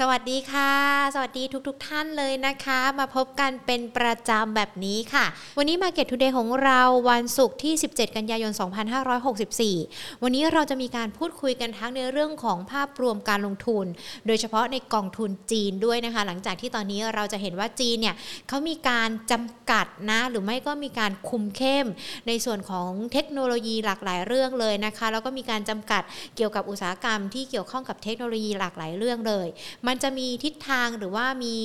สวัสดีค่ะ สวัสดีทุกๆทท่านเลยนะคะ มาพบกันเป็นประจำแบบนี้ค่ะ วันนี้ Market Today ของเราวันศุกร์ที่ 17 กันยายน 2564 วันนี้เราจะมีการพูดคุยกันทั้งในเรื่องของภาพรวมการลงทุน โดยเฉพาะในกองทุนจีนด้วยนะคะ หลังจากที่ตอนนี้เราจะเห็นว่าจีนเนี่ยเขามีการจำกัดนะ หรือไม่ก็มีการคุมเข้ม ในส่วนของเทคโนโลยีหลากหลายเรื่องเลยนะคะแล้วก็มีการจำกัดเกี่ยวกับอุตสาหกรรมที่เกี่ยวข้องกับเทคโนโลยีหลากหลายเรื่องเลยมันจะมีทิศทางหรือว่ามี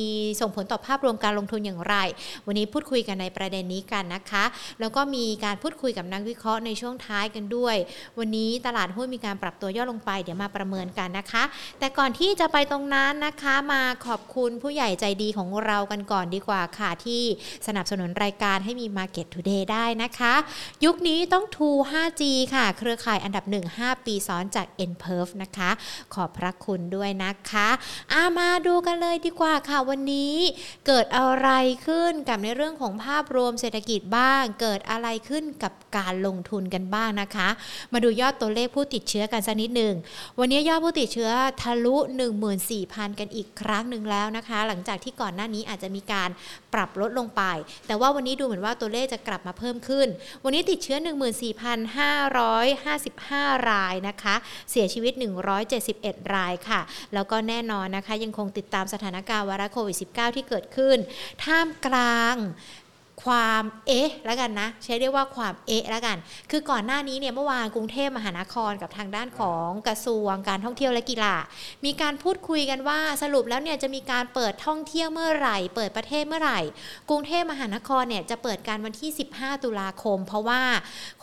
ส่งผลต่อภาพรวมการลงทุนอย่างไร วันนี้พูดคุยกันในประเด็นนี้กันนะคะ แล้วก็มีการพูดคุยกับนักวิเคราะห์ในช่วงท้ายกันด้วย วันนี้ตลาดหุ้นมีการปรับตัวย่อลงไปเดี๋ยวมาประเมินกันนะคะ แต่ก่อนที่จะไปตรงนั้นนะคะ มาขอบคุณผู้ใหญ่ใจดีของเรากันก่อนดีกว่าค่ะที่สนับสนุนรายการให้มี Market Today ได้นะคะ ยุคนี้ต้อง t ู 5G ค่ะ เครือข่ายอันดับ 1 5 ปีซ้อนจาก n p e r f นะคะ ขอบพระคุณด้วยนะคะอามาดูกันเลยดีกว่าค่ะวันนี้เกิดอะไรขึ้นกับในเรื่องของภาพรวมเศรษฐกิจบ้าง เกิดอะไรขึ้นกับการลงทุนกันบ้างนะคะ มาดูยอดตัวเลขผู้ติดเชื้อกันสักนิดหนึ่งวันนี้ยอดผู้ติดเชื้อทะลุ 14,000 กันอีกครั้งหนึ่งแล้วนะคะ หลังจากที่ก่อนหน้านี้อาจจะมีการ ปรับลดลงไป แต่ว่าวันนี้ดูเหมือนว่าตัวเลขจะกลับมาเพิ่มขึ้น วันนี้ติดเชื้อ 14,555 รายนะคะ เสียชีวิต 171 รายค่ะ แล้วก็แน่นอนนะคะ ยังคงติดตามสถานการณ์วาระโควิด -19 ที่เกิดขึ้น ท่ามกลาง ความเอ๊ะแล้วกันนะ ใช้เรียกว่าความเอ๊ะแล้วกัน คือก่อนหน้านี้เนี่ยเมื่อวานกรุงเทพมหานครกับทางด้านของกระทรวงการท่องเที่ยวและกีฬา มีการพูดคุยกันว่าสรุปแล้วเนี่ยจะมีการเปิดท่องเที่ยวเมื่อไหร่ เปิดประเทศเมื่อไหร่ กรุงเทพมหานครเนี่ยจะเปิดการวันที่ 15 ตุลาคม เพราะว่า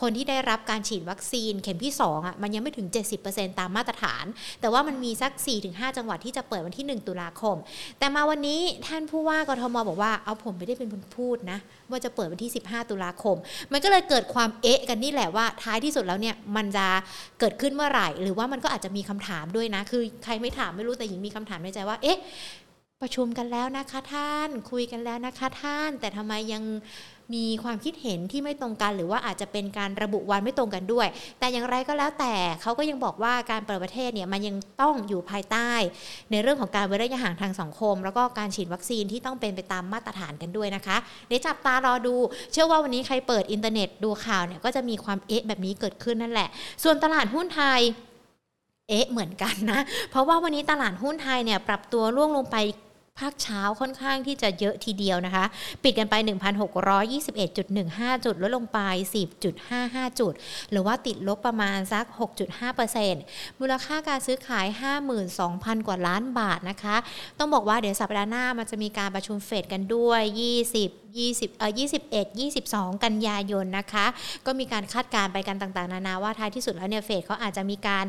คนที่ได้รับการฉีดวัคซีนเข็มที่2อะมันยังไม่ถึง 70%ตามมาตรฐาน แต่ว่ามันมีสัก 4-5 จังหวัดที่จะเปิดวันที่ 1 ตุลาคม แต่มาวันนี้ท่านผู้ว่ากทมบอกว่าเอาผมไม่ได้เป็นคนพูดนะว่าจะเปิดวันที่ 15 ตุลาคม มันก็เลยเกิดความเอ๊ะกันนี่แหละว่าท้ายที่สุดแล้วเนี่ยมันจะเกิดขึ้นเมื่อไหร่ หรือว่ามันก็อาจจะมีคำถามด้วยนะ คือใครไม่ถามไม่รู้แต่หญิงมีคำถามในใจว่าเอ๊ะประชุมกันแล้วนะคะท่าน คุยกันแล้วนะคะท่าน แต่ทำไมยัง มีความคิดเห็นที่ไม่ตรงกัน หรือว่าอาจจะเป็นการระบุวันไม่ตรงกันด้วย แต่อย่างไรก็แล้วแต่เขาก็ยังบอกว่าการเปิดประเทศเนี่ยมันยังต้องอยู่ภายใต้ ในเรื่องของการเว้นระยะห่างทางสังคม แล้วก็การฉีดวัคซีนที่ต้องเป็นไปตามมาตรฐานกันด้วยนะคะเดี๋ยวจับตารอดู เชื่อว่าวันนี้ใครเปิดอินเทอร์เน็ตดูข่าวเนี่ยก็จะมีความเอ๊ะแบบนี้เกิดขึ้นนั่นแหละ ส่วนตลาดหุ้นไทยเอ๊ะเหมือนกันนะ เพราะว่าวันนี้ตลาดหุ้นไทยเนี่ยปรับตัวร่วงลงไป ภาคเช้าค่อนข้างที่จะเยอะทีเดียวนะคะ ปิดกันไป 1,621.15 จุดลดลงไป 10.55 จุด หรือว่าติดลบประมาณสัก 6.5%มูลค่าการซื้อขาย 52,000 กว่าล้านบาทนะคะ ต้องบอกว่าเดี๋ยวสัปดาห์หน้ามันจะมีการประชุมเฟดกันด้วย 20 20เอ่อ21 22 กันยายนนะคะ ก็มีการคาดการณ์ไปกันต่างๆ นานาว่าท้ายที่สุดแล้วเนี่ยเฟดเขาอาจจะมีการ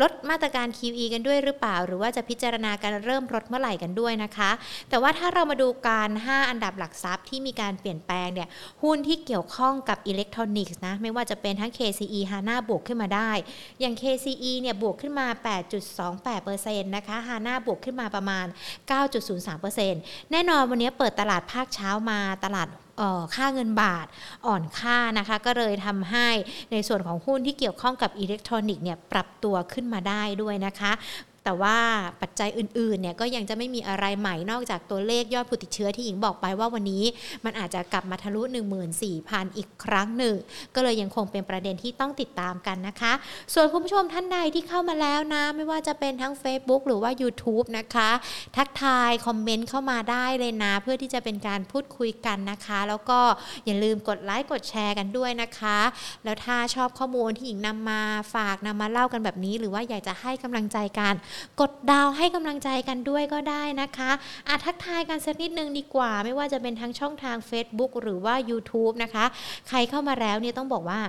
ลดมาตรการ QE กันด้วยหรือเปล่า หรือว่าจะพิจารณาการเริ่มลดเมื่อไหร่กันด้วยนะคะ แต่ว่าถ้าเรามาดูการ 5 อันดับหลักทรัพย์ที่มีการเปลี่ยนแปลงเนี่ยหุ้นที่เกี่ยวข้องกับอิเล็กทรอนิกส์นะไม่ว่าจะเป็นทั้ง KCE HANA บวกขึ้นมาได้ อย่าง KCE เนี่ยบวกขึ้นมา 8.28%นะคะ HANA บวกขึ้นมาประมาณ 9.03%แน่นอนวันนี้เปิดตลาดภาคเช้ามาตลาดค่าเงินบาทอ่อนค่านะคะก็เลยทำให้ในส่วนของหุ้นที่เกี่ยวข้องกับอิเล็กทรอนิกส์เนี่ยปรับตัวขึ้นมาได้ด้วยนะคะ แต่ว่าปัจจัยอื่นๆเนี่ยก็ยังจะไม่มีอะไรใหม่นอกจากตัวเลขยอดผู้ติดเชื้อที่หญิงบอกไปว่าวันนี้ มันอาจจะกลับมาทะลุ 14,000 อีกครั้งหนึ่ง ก็เลยยังคงเป็นประเด็นที่ต้องติดตามกันนะคะ ส่วนคุณผู้ชมท่านใดที่เข้ามาแล้วนะ ไม่ว่าจะเป็นทั้ง Facebook หรือว่า YouTube นะคะ ทักทายคอมเมนต์เข้ามาได้เลยนะ เพื่อที่จะเป็นการพูดคุยกันนะคะ แล้วก็อย่าลืมกดไลค์กดแชร์กันด้วยนะคะ แล้วถ้าชอบข้อมูลที่หญิงนำมาฝากนำมาเล่ากันแบบนี้ หรือว่าอยากจะให้กำลังใจกันกดดาวให้กำลังใจกันด้วยก็ได้นะคะอาทักทายกันสักนิดนึงดีกว่า ไม่ว่าจะเป็นทั้งช่องทาง Facebook หรือว่า YouTube นะคะ ใครเข้ามาแล้วเนี่ยต้องบอกว่า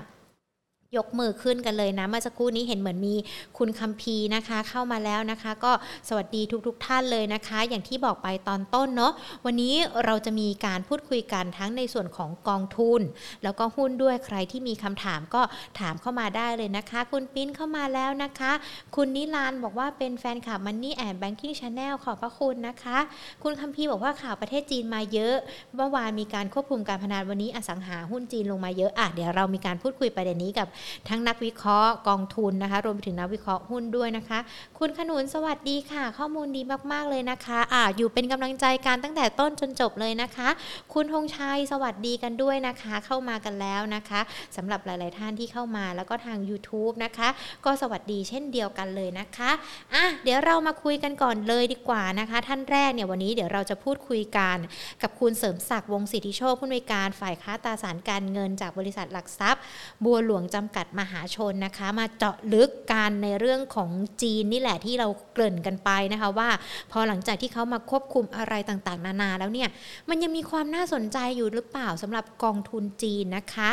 ยกมือขึ้นกันเลยนะเมื่อสักครู่นี้เห็นเหมือนมีคุณคัมพีนะคะ เข้ามาแล้วนะคะ ก็สวัสดีทุกๆทท่านเลยนะคะ อย่างที่บอกไปตอนต้นเนาะวันนี้เราจะมีการพูดคุยกันทั้งในส่วนของกองทุน แล้วก็หุ้นด้วยใครที่มีคำถามก็ถามเข้ามาได้เลยนะคะ คุณปิ้นเข้ามาแล้วนะคะ คุณนิลานบอกว่าเป็นแฟนคลับ Money and Banking Channel ขอบพระคุณนะคะ คุณคัมพีบอกว่าข่าวประเทศจีนมาเยอะเมื่อวานมีการควบคุมการพนันวันนี้อสังหาหุ้นจีนลงมาเยอะอะเดี๋ยวเรามีการพูดคุยประเด็นนี้กับทั้งนักวิเคราะห์กองทุนนะคะ รวมไปถึงนักวิเคราะห์หุ้นด้วยนะคะ คุณขนุนสวัสดีค่ะ ข้อมูลดีมากๆเลยนะคะอ่าอยู่เป็นกำลังใจกันตั้งแต่ต้นจนจบเลยนะคะ คุณธงชัยสวัสดีกันด้วยนะคะ เข้ามากันแล้วนะคะสำหรับหลาย ๆ ท่านที่เข้ามาแล้วก็ทาง YouTube นะคะ ก็สวัสดีเช่นเดียวกันเลยนะคะอะเดี๋ยวเรามาคุยกันก่อนเลยดีกว่านะคะ ท่านแรกเนี่ยวันนี้เดี๋ยวเราจะพูดคุยกันกับคุณเสริมศักดิ์วงศิทธิโชคผู้อำนวยการฝ่ายค้าตราสารการเงินจากบริษัทหลักทรัพย์ บัวหลวงจำกัดมหาชนนะคะ มาเจาะลึกกันในเรื่องของจีนนี่แหละที่เราเกริ่นกันไปนะคะว่า พอหลังจากที่เขามาควบคุมอะไรต่างๆ นานาแล้วเนี่ย มันยังมีความน่าสนใจอยู่หรือเปล่าสำหรับกองทุนจีนนะคะ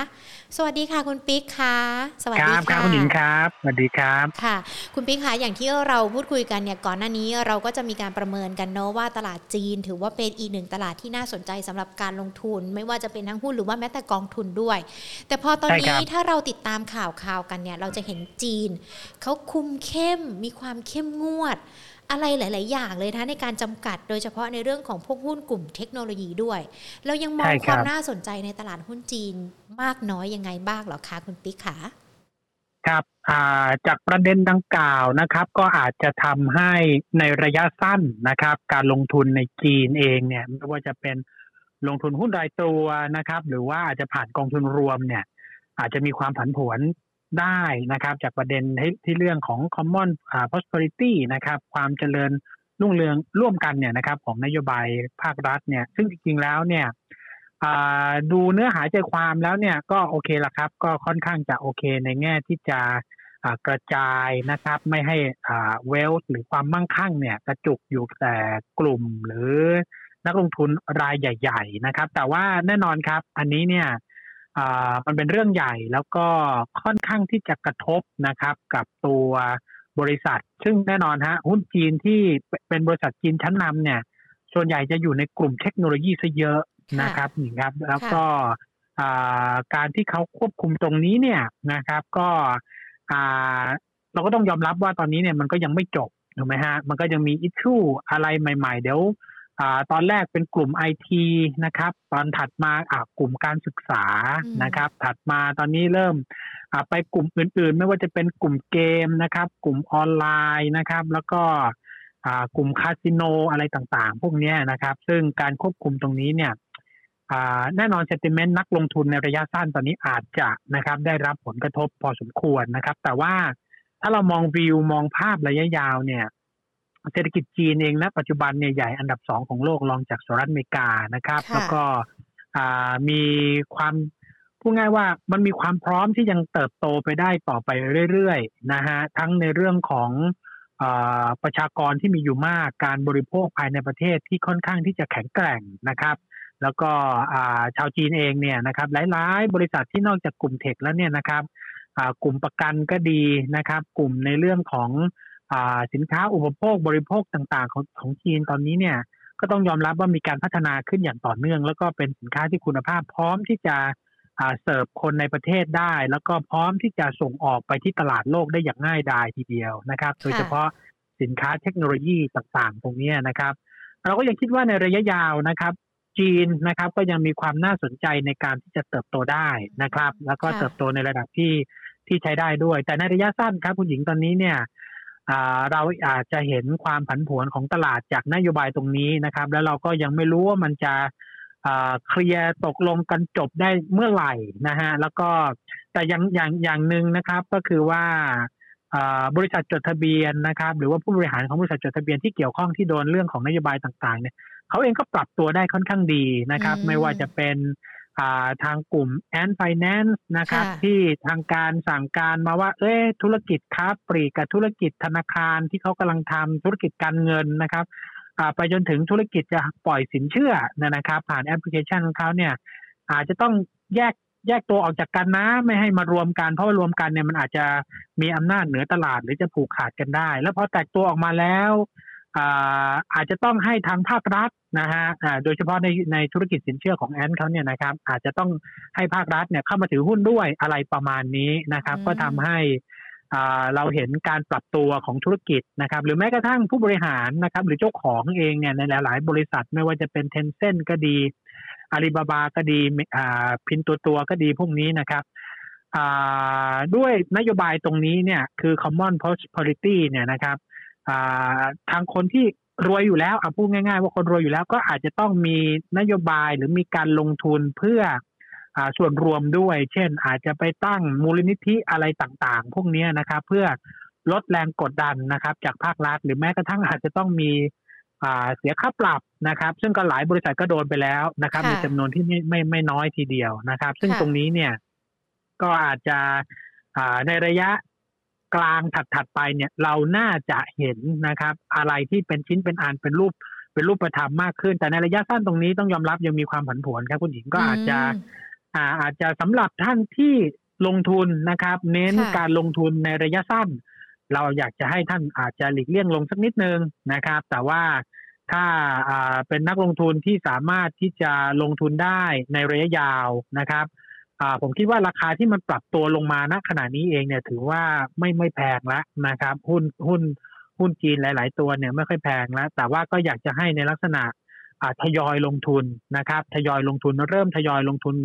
สวัสดีค่ะคุณปิ๊กค่ะ สวัสดีครับครัค่ะบคุณหญิงครับสวัสดีครับค่ะ คุณปิ๊กคะอย่างที่เราพูดคุยกันเนี่ยก่อนหน้านี้เราก็จะมีการประเมินกันเนาะว่าตลาดจีน ถือว่าเป็นอีกหนึ่งตลาดที่น่าสนใจสำหรับการลงทุน ไม่ว่าจะเป็นทั้งหุ้นหรือว่าแม้แต่กองทุนด้วย แต่พอตอนใช่นี้ครับถ้าเราติดตามข่าวข่าวกันเนี่ยเราจะเห็นจีนเขาคุมเข้มมีความเข้มงวด อะไรหลาย ๆ อย่างเลยนะในการจำกัดโดยเฉพาะในเรื่องของพวกหุ้นกลุ่มเทคโนโลยีด้วย เรายังมองคความน่าสนใจในตลาดหุ้นจีนมากน้อยยังไงบ้างหรอคะคุณปิ๊กคะครับาจากประเด็นดังกล่าวนะครับ ก็อาจจะทำให้ในระยะสั้นนะครับ การลงทุนในจีนเองเนี่ยไม่ว่าจะเป็นลงทุนหุ้นรายตัวนะครับ หรือว่าอาจจะผ่านกองทุนรวมเนี่ย อาจจะมีความผันผวนได้นะครับ จากประเด็นที่ทเรื่องของ common prosperity นะครับ ความเจริญรุ่งเรืองร่วมกันเนี่ยนะครับ ของนโยบายภาครัฐเนี่ย ซึ่งจริงๆแล้วเนี่ยดูเนื้อหาใจความแล้วเนี่ยก็โอเคละครับ ก็ค่อนข้างจะโอเคในแง่ที่จะกระจายนะครับ ไม่ให้เวลหรือความมั่งคั่งเนี่ยกระจุกอยู่แต่กลุ่มหรือนักลงทุนรายใหญ่ ๆ นะครับ แต่ว่าแน่นอนครับ อันนี้เนี่ย มันเป็นเรื่องใหญ่แล้วก็ค่อนข้างที่จะกระทบนะครับ กับตัวบริษัท ซึ่งแน่นอนฮะหุ้นจีนที่เป็นบริษัทจีนชั้นนำเนี่ย ส่วนใหญ่จะอยู่ในกลุ่มเทคโนโลยีซะเยอะนะครับหญิงครับ แล้วก็อ่าการที่เขาควบคุมตรงนี้เนี่ยนะครับ ก็อ่าเราก็ต้องยอมรับว่าตอนนี้เนี่ยมันก็ยังไม่จบถูกไหมฮะ มันก็ยังมีอิชชูอะไรใหม่ ๆ เดี๋ยว อ่าตอนแรกเป็นกลุ่มไอทีนะครับ ตอนถัดมาอ่ากลุ่มการศึกษาอืมนะครับ ถัดมาตอนนี้เริ่มอ่าไปกลุ่มอื่น ๆ ไม่ว่าจะเป็นกลุ่มเกมนะครับ กลุ่มออนไลน์นะครับ แล้วก็อ่ากลุ่มคาสิโนอะไรต่างๆ พวกเนี้ยนะครับ ซึ่งการควบคุมตรงนี้เนี่ยอ่าแน่นอนเซติเมนต์นักลงทุนในระยะสั้นตอนนี้อาจจะนะครับ ได้รับผลกระทบพอสมควรนะครับ แต่ว่าถ้าเรามองวิวมองภาพระยะยาวเนี่ย เศรษฐกิจจีนเองณปัจจุบันเนี่ยใหญ่อันดับสองของโลกรองจากสหรัฐอเมริกานะครับค่ะแล้วก็อ่ามีความพูดง่ายว่ามันมีความพร้อมที่ยังเติบโตไปได้ต่อไปเรื่อยๆนะฮะทั้งในเรื่องของอาประชากรที่มีอยู่มากการบริโภคภายในประเทศที่ค่อนข้างที่จะแข็งแกร่งนะครับ แล้วก็อ่าชาวจีนเองเนี่ยนะครับหลายๆ บริษัทที่นอกจากกลุ่มเทคแล้วเนี่ยนะครับอ่ากลุ่มประกันก็ดีนะครับ กลุ่มในเรื่องของอา สินค้าอุปโภคบริโภคต่างๆ ของของจีนตอนนี้เนี่ยก็ต้องยอมรับว่ามีการพัฒนาขึ้นอย่างต่อเนื่อง แล้วก็เป็นสินค้าที่คุณภาพพร้อมที่จะอ่าเสิร์ฟคนในประเทศได้ แล้วก็พร้อมที่จะส่งออกไปที่ตลาดโลกได้อย่างง่ายดายทีเดียวนะครับ โดยเฉพาะสินค้าเทคโนโลยีต่างๆ ตรงเนี้ยนะครับ เราก็ยังคิดว่าในระยะยาวนะครับ จีนนะครับก็ยังมีความน่าสนใจในการที่จะเติบโตได้นะครับ แล้วก็ค่ะเติบโตในระดับที่ที่ใช้ได้ด้วย แต่ในระยะสั้นครับคุณหญิงตอนนี้เนี่ยอ่า เราอาจจะเห็นความผันผวนของตลาดจากนโยบายตรงนี้นะครับ แล้วเราก็ยังไม่รู้ว่ามันจะอ่าเคลียร์ตกลงกันจบได้เมื่อไหร่นะฮะแล้วก็แต่อย่างอย่างอย่างหนึ่งนะครับก็คือว่าอ่าบริษัทจดทะเบียนนะครับ หรือว่าผู้บริหารของบริษัทจดทะเบียนที่เกี่ยวข้องที่โดนเรื่องของนโยบายต่างๆเนี่ยเขาเองก็ปรับตัวได้ค่อนข้างดีนะครับอืมไม่ว่าจะเป็นอ่า ทางกลุ่ม Ant Finance นะครับค่ะที่ทางการสั่งการมาว่า เอ้ยธุรกิจค้าปลีกกับธุรกิจธนาคารที่เขากำลังทำธุรกิจการเงินนะครับอ่าไปจนถึงธุรกิจจะปล่อยสินเชื่อนะครับ ผ่านแอปพลิเคชันของเขาเนี่ย อาจจะต้องแยกแยกตัวออกจากกันนะไม่ให้มารวมกัน เพราะว่ารวมกันเนี่ยมันอาจจะมีอำนาจเหนือตลาดหรือจะผูกขาดกันได้ แล้วพอแตกตัวออกมาแล้ว อ่าอาจจะต้องให้ทางภาครัฐนะฮะอ่าโดยเฉพาะในในธุรกิจสินเชื่อของแอนเขาเนี่ยนะครับ อาจจะต้องให้ภาครัฐเนี่ยเข้ามาถือหุ้นด้วยอะไรประมาณนี้นะครับอืมก็ทำให้อ่าเราเห็นการปรับตัวของธุรกิจนะครับ หรือแม้กระทั่งผู้บริหารนะครับ หรือเจ้าของเองเนี่ยในหลาย ๆ บริษัทไม่ว่าจะเป็นเทนเซ็นก็ดีอาลีบาบาก็ดีอ่าพินตัวตัวก็ดีพวกนี้นะครับด้วยนโยบายตรงนี้เนี่ยคือ common prosperity เนี่ยนะครับ ทางคนที่รวยอยู่แล้วเอาพูดง่ายๆ ว่าคนรวยอยู่แล้วก็อาจจะต้องมีนโยบายหรือมีการลงทุนเพื่ออส่วนรวมด้วย เช่น อาจจะไปตั้งมูลนิธิอะไรต่างๆ พวกนี้นะครับ เพื่อลดแรงกดดันนะครับ จากภาครัฐ หรือแม้กระทั่งอาจจะต้องมีเสียค่าปรับนะครับ ซึ่งก็หลายบริษัทก็โดนไปแล้วนะครับ มีจำนวนที่ไม่ไม่ไม่น้อยทีเดียวนะครับ ซึ่งตรงนี้เนี่ย ก็อาจจะในระยะ กลางถัดๆไปเนี่ยเราน่าจะเห็นนะครับ อะไรที่เป็นชิ้นเป็นอันเป็นรูปเป็นรูปธรรมมากขึ้น แต่ในระยะสั้นตรงนี้ต้องยอมรับยังมีความผันผวนครับคุณหญิงก็อาจจะอ่าอาจจะสำหรับท่านที่ลงทุนนะครับ เน้นการลงทุนในระยะสั้น เราอยากจะให้ท่านอาจจะหลีกเลี่ยงลงสักนิดนึงนะครับ แต่ว่าถ้าเป็นนักลงทุนที่สามารถที่จะลงทุนได้ในระยะยาวนะครับ ผมคิดว่าราคาที่มันปรับตัวลงมาณขณะนี้เองเนี่ยถือว่าไม่ไม่แพงแล้วนะครับ หุ้นหุ้นหุ้นจีนหลาย ๆ ตัวเนี่ยไม่ค่อยแพงแล้ว แต่ว่าก็อยากจะให้ในลักษณะทยอยลงทุนนะครับทยอยลงทุนเริ่มทยอยลงทุน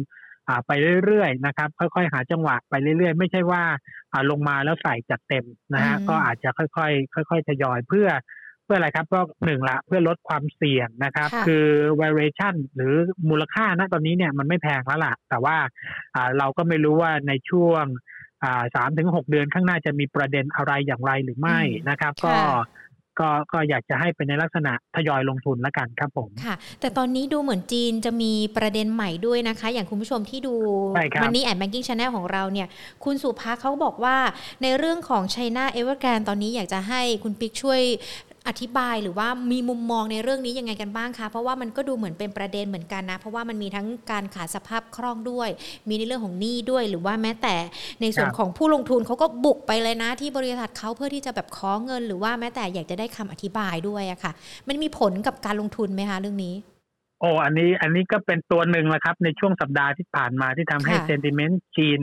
ไปเรื่อยๆนะครับ ค่อยๆหาจังหวะไปเรื่อยๆ ไม่ใช่ว่าลงมาแล้วใส่จัดเต็มนะฮะก็อาจจะค่อยๆค่อย ๆ ทยอยเพื่อ เพื่ออะไรครับก็หนึ่งละเพื่อลดความเสี่ยงนะครับ คือ variation หรือมูลค่าณตอนนี้เนี่ยมันไม่แพงแล้วล่ะ แต่ว่าเราก็ไม่รู้ว่าในช่วงสามถึงหกเดือนข้างหน้าจะมีประเด็นอะไรอย่างไรหรือไม่นะครับ ก็ก็ก็อยากจะให้เป็นในลักษณะทยอยลงทุนแล้วกันครับผมค่ะ แต่ตอนนี้ดูเหมือนจีนจะมีประเด็นใหม่ด้วยนะคะ อย่างคุณผู้ชมที่ดูMoney and Banking Channel ของเราเนี่ย คุณสุภาเขาบอกว่าในเรื่องของ China Evergrande ตอนนี้อยากจะให้คุณปิ๊กช่วย อธิบายหรือว่ามีมุมมองในเรื่องนี้ยังไงกันบ้างคะเพราะว่ามันก็ดูเหมือนเป็นประเด็นเหมือนกันนะ เพราะว่ามันมีทั้งการขาดสภาพคล่องด้วย มีในเรื่องของหนี้ด้วย หรือว่าแม้แต่ในส่วนของผู้ลงทุนเขาก็บุกไปเลยนะ ที่บริษัทเขาเพื่อที่จะแบบขอเงิน หรือว่าแม้แต่อยากจะได้คำอธิบายด้วยอะค่ะ มันมีผลกับการลงทุนไหมคะเรื่องนี้โอ้อันนี้อันนี้ก็เป็นตัวหนึ่งแหละครับ ในช่วงสัปดาห์ที่ผ่านมาที่ทำให้ sentiment จีน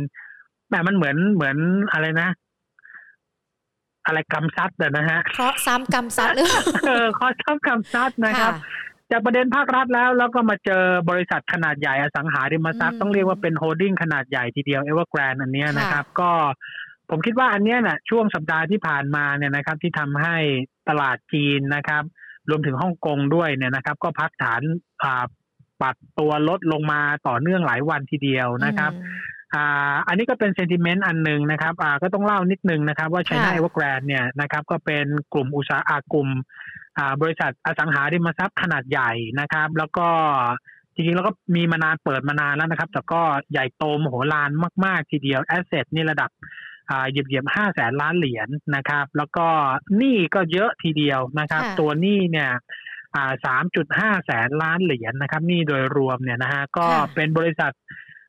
เนี่ยมันเหมือนเหมือนอะไรนะ อะไรกำซัดนะฮะเคราะซ้ำกำซัดหรือเออเคราะซ้ำกำซัดนะครับจากประเด็นภาครัฐแล้วแล้วก็มาเจอบริษัทขนาดใหญ่อสังหาริมทรัพย์ต้องเรียกว่าเป็น holding ขนาดใหญ่ทีเดียวเอเวอร์แกรนอันนี้นะครับ ก็ผมคิดว่าอันนี้น่ะช่วงสัปดาห์ที่ผ่านมาเนี่ยนะครับ ที่ทำให้ตลาดจีนนะครับ รวมถึงฮ่องกงด้วยเนี่ยนะครับ ก็พักฐานปรับตัวลดลงมาต่อเนื่องหลายวันทีเดียวนะครับ อ่าอันนี้ก็เป็น sentiment อันหนึ่งนะครับอ่าก็ต้องเล่านิดนึงนะครับ ว่า China Evergrande เนี่ยนะครับก็เป็นกลุ่มอุตสาหกลุ่มอ่าบริษัทอสังหาริมทรัพย์ขนาดใหญ่นะครับ แล้วก็จริงๆแล้วก็มีมานานเปิดมานานแล้วนะครับ แต่ก็ใหญ่โตมโหฬารมาก ๆ ทีเดียว asset นี่ระดับอ่าเหยียบเหยียบห้าแสนล้านเหรียญนะครับ แล้วก็หนี้ก็เยอะทีเดียวนะครับ ตัวหนี้เนี่ยอ่าสามจุดห้าแสนล้านเหรียญนะครับหนี้โดยรวมเนี่ยนะฮะก็เป็นบริษัท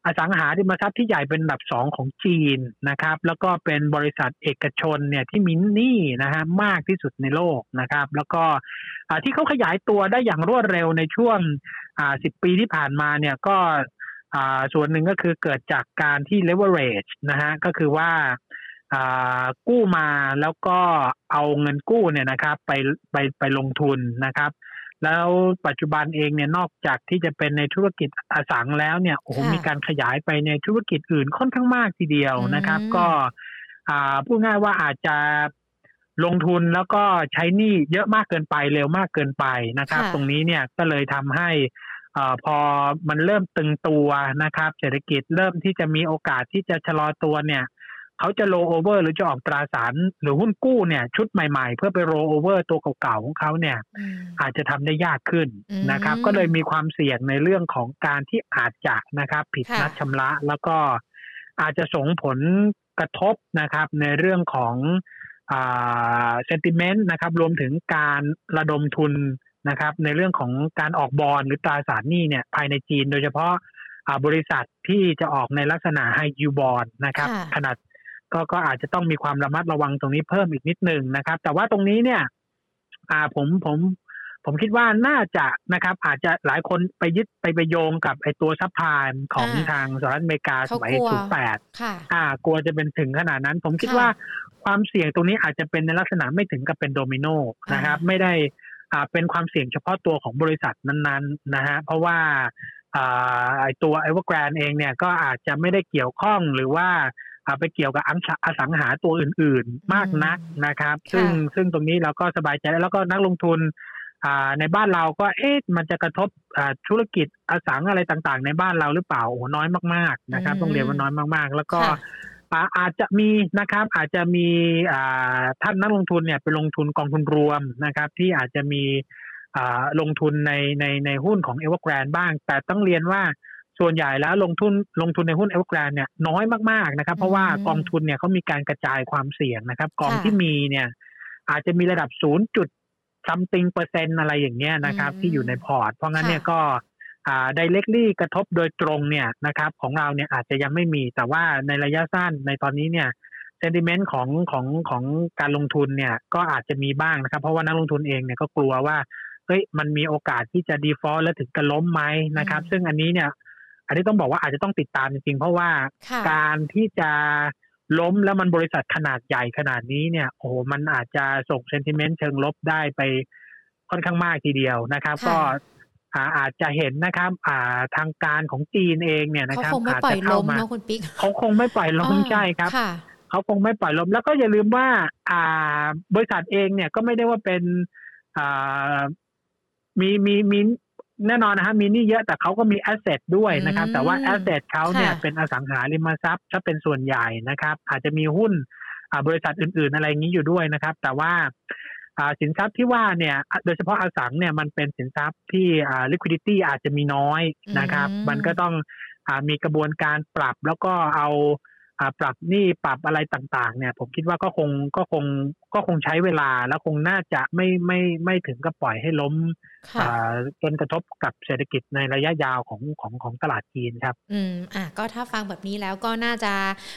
อสังหาริมทรัพย์ที่ใหญ่เป็นอันดับสองของจีนนะครับ แล้วก็เป็นบริษัทเอกชนเนี่ยที่มีหนี้นะฮะมากที่สุดในโลกนะครับ แล้วก็ที่เขาขยายตัวได้อย่างรวดเร็วในช่วงสิบปีที่ผ่านมาเนี่ยก็ส่วนหนึ่งก็คือเกิดจากการที่ leverage นะฮะก็คือว่ากู้มาแล้วก็เอาเงินกู้เนี่ยนะครับไปไปไปลงทุนนะครับ แล้วปัจจุบันเองเนี่ยนอกจากที่จะเป็นในธุรกิจอสังแล้วเนี่ยโอ้โหมีการขยายไปในธุรกิจอื่นค่อนข้างมากทีเดียวนะครับ ก็พูดง่ายว่าอาจจะลงทุนแล้วก็ใช้หนี้เยอะมากเกินไปเร็วมากเกินไปนะครับ ตรงนี้เนี่ยก็เลยทำให้อพอมันเริ่มตึงตัวนะครับ เศรษฐกิจเริ่มที่จะมีโอกาสที่จะชะลอตัวเนี่ย เขาจะโรโอเวอร์หรือจะออกตราสารหรือหุ้นกู้เนี่ยชุดใหม่ๆ เพื่อไปโรโอเวอร์ตัวเก่าๆของเขาเนี่ย อาจจะทำได้ยากขึ้นนะครับ ก็เลยมีความเสี่ยงในเรื่องของการที่อาจจะนะครับ ผิดนัดชำระแล้วก็อาจจะส่งผลกระทบนะครับ ในเรื่องของsentiment นะครับ รวมถึงการระดมทุนนะครับ ในเรื่องของการออกบอลหรือตราสารหนี้เนี่ยภายในจีน โดยเฉพาะบริษัทที่จะออกในลักษณะไฮยูบอลนะครับ ขนาด ก็ก็อาจจะต้องมีความระมัดระวังตรงนี้เพิ่มอีกนิดหนึ่งนะครับ แต่ว่าตรงนี้เนี่ย อ่าผมผมผมคิดว่าน่าจะนะครับ อาจจะหลายคนไปยึดไปไปโยงกับไอตัว subprime ของทางสหรัฐอเมริกาสมัยศูนย์แปดอ่ากลัวจะเป็นถึงขนาดนั้น ผมคิดว่าความเสี่ยงตรงนี้อาจจะเป็นในลักษณะไม่ถึงกับเป็นโดมิโนนะครับ ไม่ได้อ่าเป็นความเสี่ยงเฉพาะตัวของบริษัทนั้นๆนะฮะเพราะว่าไอตัวไอวอแกรนเองเนี่ยก็อาจจะไม่ได้เกี่ยวข้องหรือว่า ไปเกี่ยวกับอสังหาตัวอื่น ๆ มากนักนะครับ ซึ่งซึ่งตรงนี้เราก็สบายใจแล้วก็นักลงทุนในบ้านเราก็เอ๊ะมันจะกระทบธุรกิจอสังอะไรต่างๆ ในบ้านเราหรือเปล่าโอ้น้อยมากๆนะครับต้องเรียนว่าน้อยมากๆ แล้วก็อาจจะมีนะครับอาจจะมีท่านนักลงทุนเนี่ยไปลงทุนกองทุนรวมนะครับ ที่อาจจะมีลงทุนในในในหุ้นของเอเวอร์แกรนบ้าง แต่ต้องเรียนว่า ส่วนใหญ่แล้วลงทุนลงทุนในหุ้นเอเวอร์แกรนเนี่ยน้อยมากๆนะครับ เพราะว่ากองทุนเนี่ยเขามีการกระจายความเสี่ยงนะครับ กองที่มีเนี่ย อาจจะมีระดับศูนย์จุด something เปอร์เซ็นต์อะไรอย่างเงี้ยนะครับ ที่อยู่ในพอร์ต เพราะงั้นเนี่ยก็อ่า directly กระทบโดยตรงเนี่ยนะครับ ของเราเนี่ยอาจจะยังไม่มี แต่ว่าในระยะสั้นในตอนนี้เนี่ย sentiment ของของของการลงทุนเนี่ยก็อาจจะมีบ้างนะครับ เพราะว่านักลงทุนเองเนี่ยก็กลัวว่าเฮ้ยมันมีโอกาสที่จะ default และถึงจะล้มไหมนะครับ ซึ่งอันนี้เนี่ยอั นนี้ต้องบอกว่าอาจจะต้องติดตามจริงๆ เพราะว่าการที่จะล้มแล้วมันบริษัทขนาดใหญ่ขนาดนี้เนี่ยโอ้โหมันอาจจะส่ง sentiment เชิงลบได้ไปค่อนข้างมากทีเดียวนะครับ ก็อาจจะเห็นนะครับ อ่าทางการของจีนเองเนี่ยนะครับอาจจะเข้ามาคุณปิ๊กเขาคงไม่ปล่อยล้มใช่ครับเขาคงไม่ปล่อยล้มแล้วก็อย่าลืมว่า อ่า บริษัทเองเนี่ยก็ไม่ได้ว่าเป็นอ่ามีมีมี แน่นอนนะฮะมีนี่เยอะแต่เขาก็มีแอสเซทด้วยนะครับ แต่ว่าแอสเซทเขาเนี่ยเป็นอสังหาริมทรัพย์ถ้าเป็นส่วนใหญ่นะครับ อาจจะมีหุ้นบริษัทอื่น ๆ อะไรอย่างนี้อยู่ด้วยนะครับ แต่ว่าสินทรัพย์ที่ว่าเนี่ยโดยเฉพาะอสังเนี่ยมันเป็นสินทรัพย์ที่ liquidity อาจจะมีน้อยนะครับ มันก็ต้องอมีกระบวนการปรับแล้วก็เอาปรับนี่ปรับอะไรต่างๆ เนี่ย ผมคิดว่าก็คงก็คงก็คงใช้เวลาแล้วคงน่าจะไม่ไม่ไม่ถึงกับปล่อยให้ล้ม จนกระทบกับเศรษฐกิจในระยะยาวของของของตลาดจีนครับ อืมอะก็ถ้าฟังแบบนี้แล้วก็น่าจะ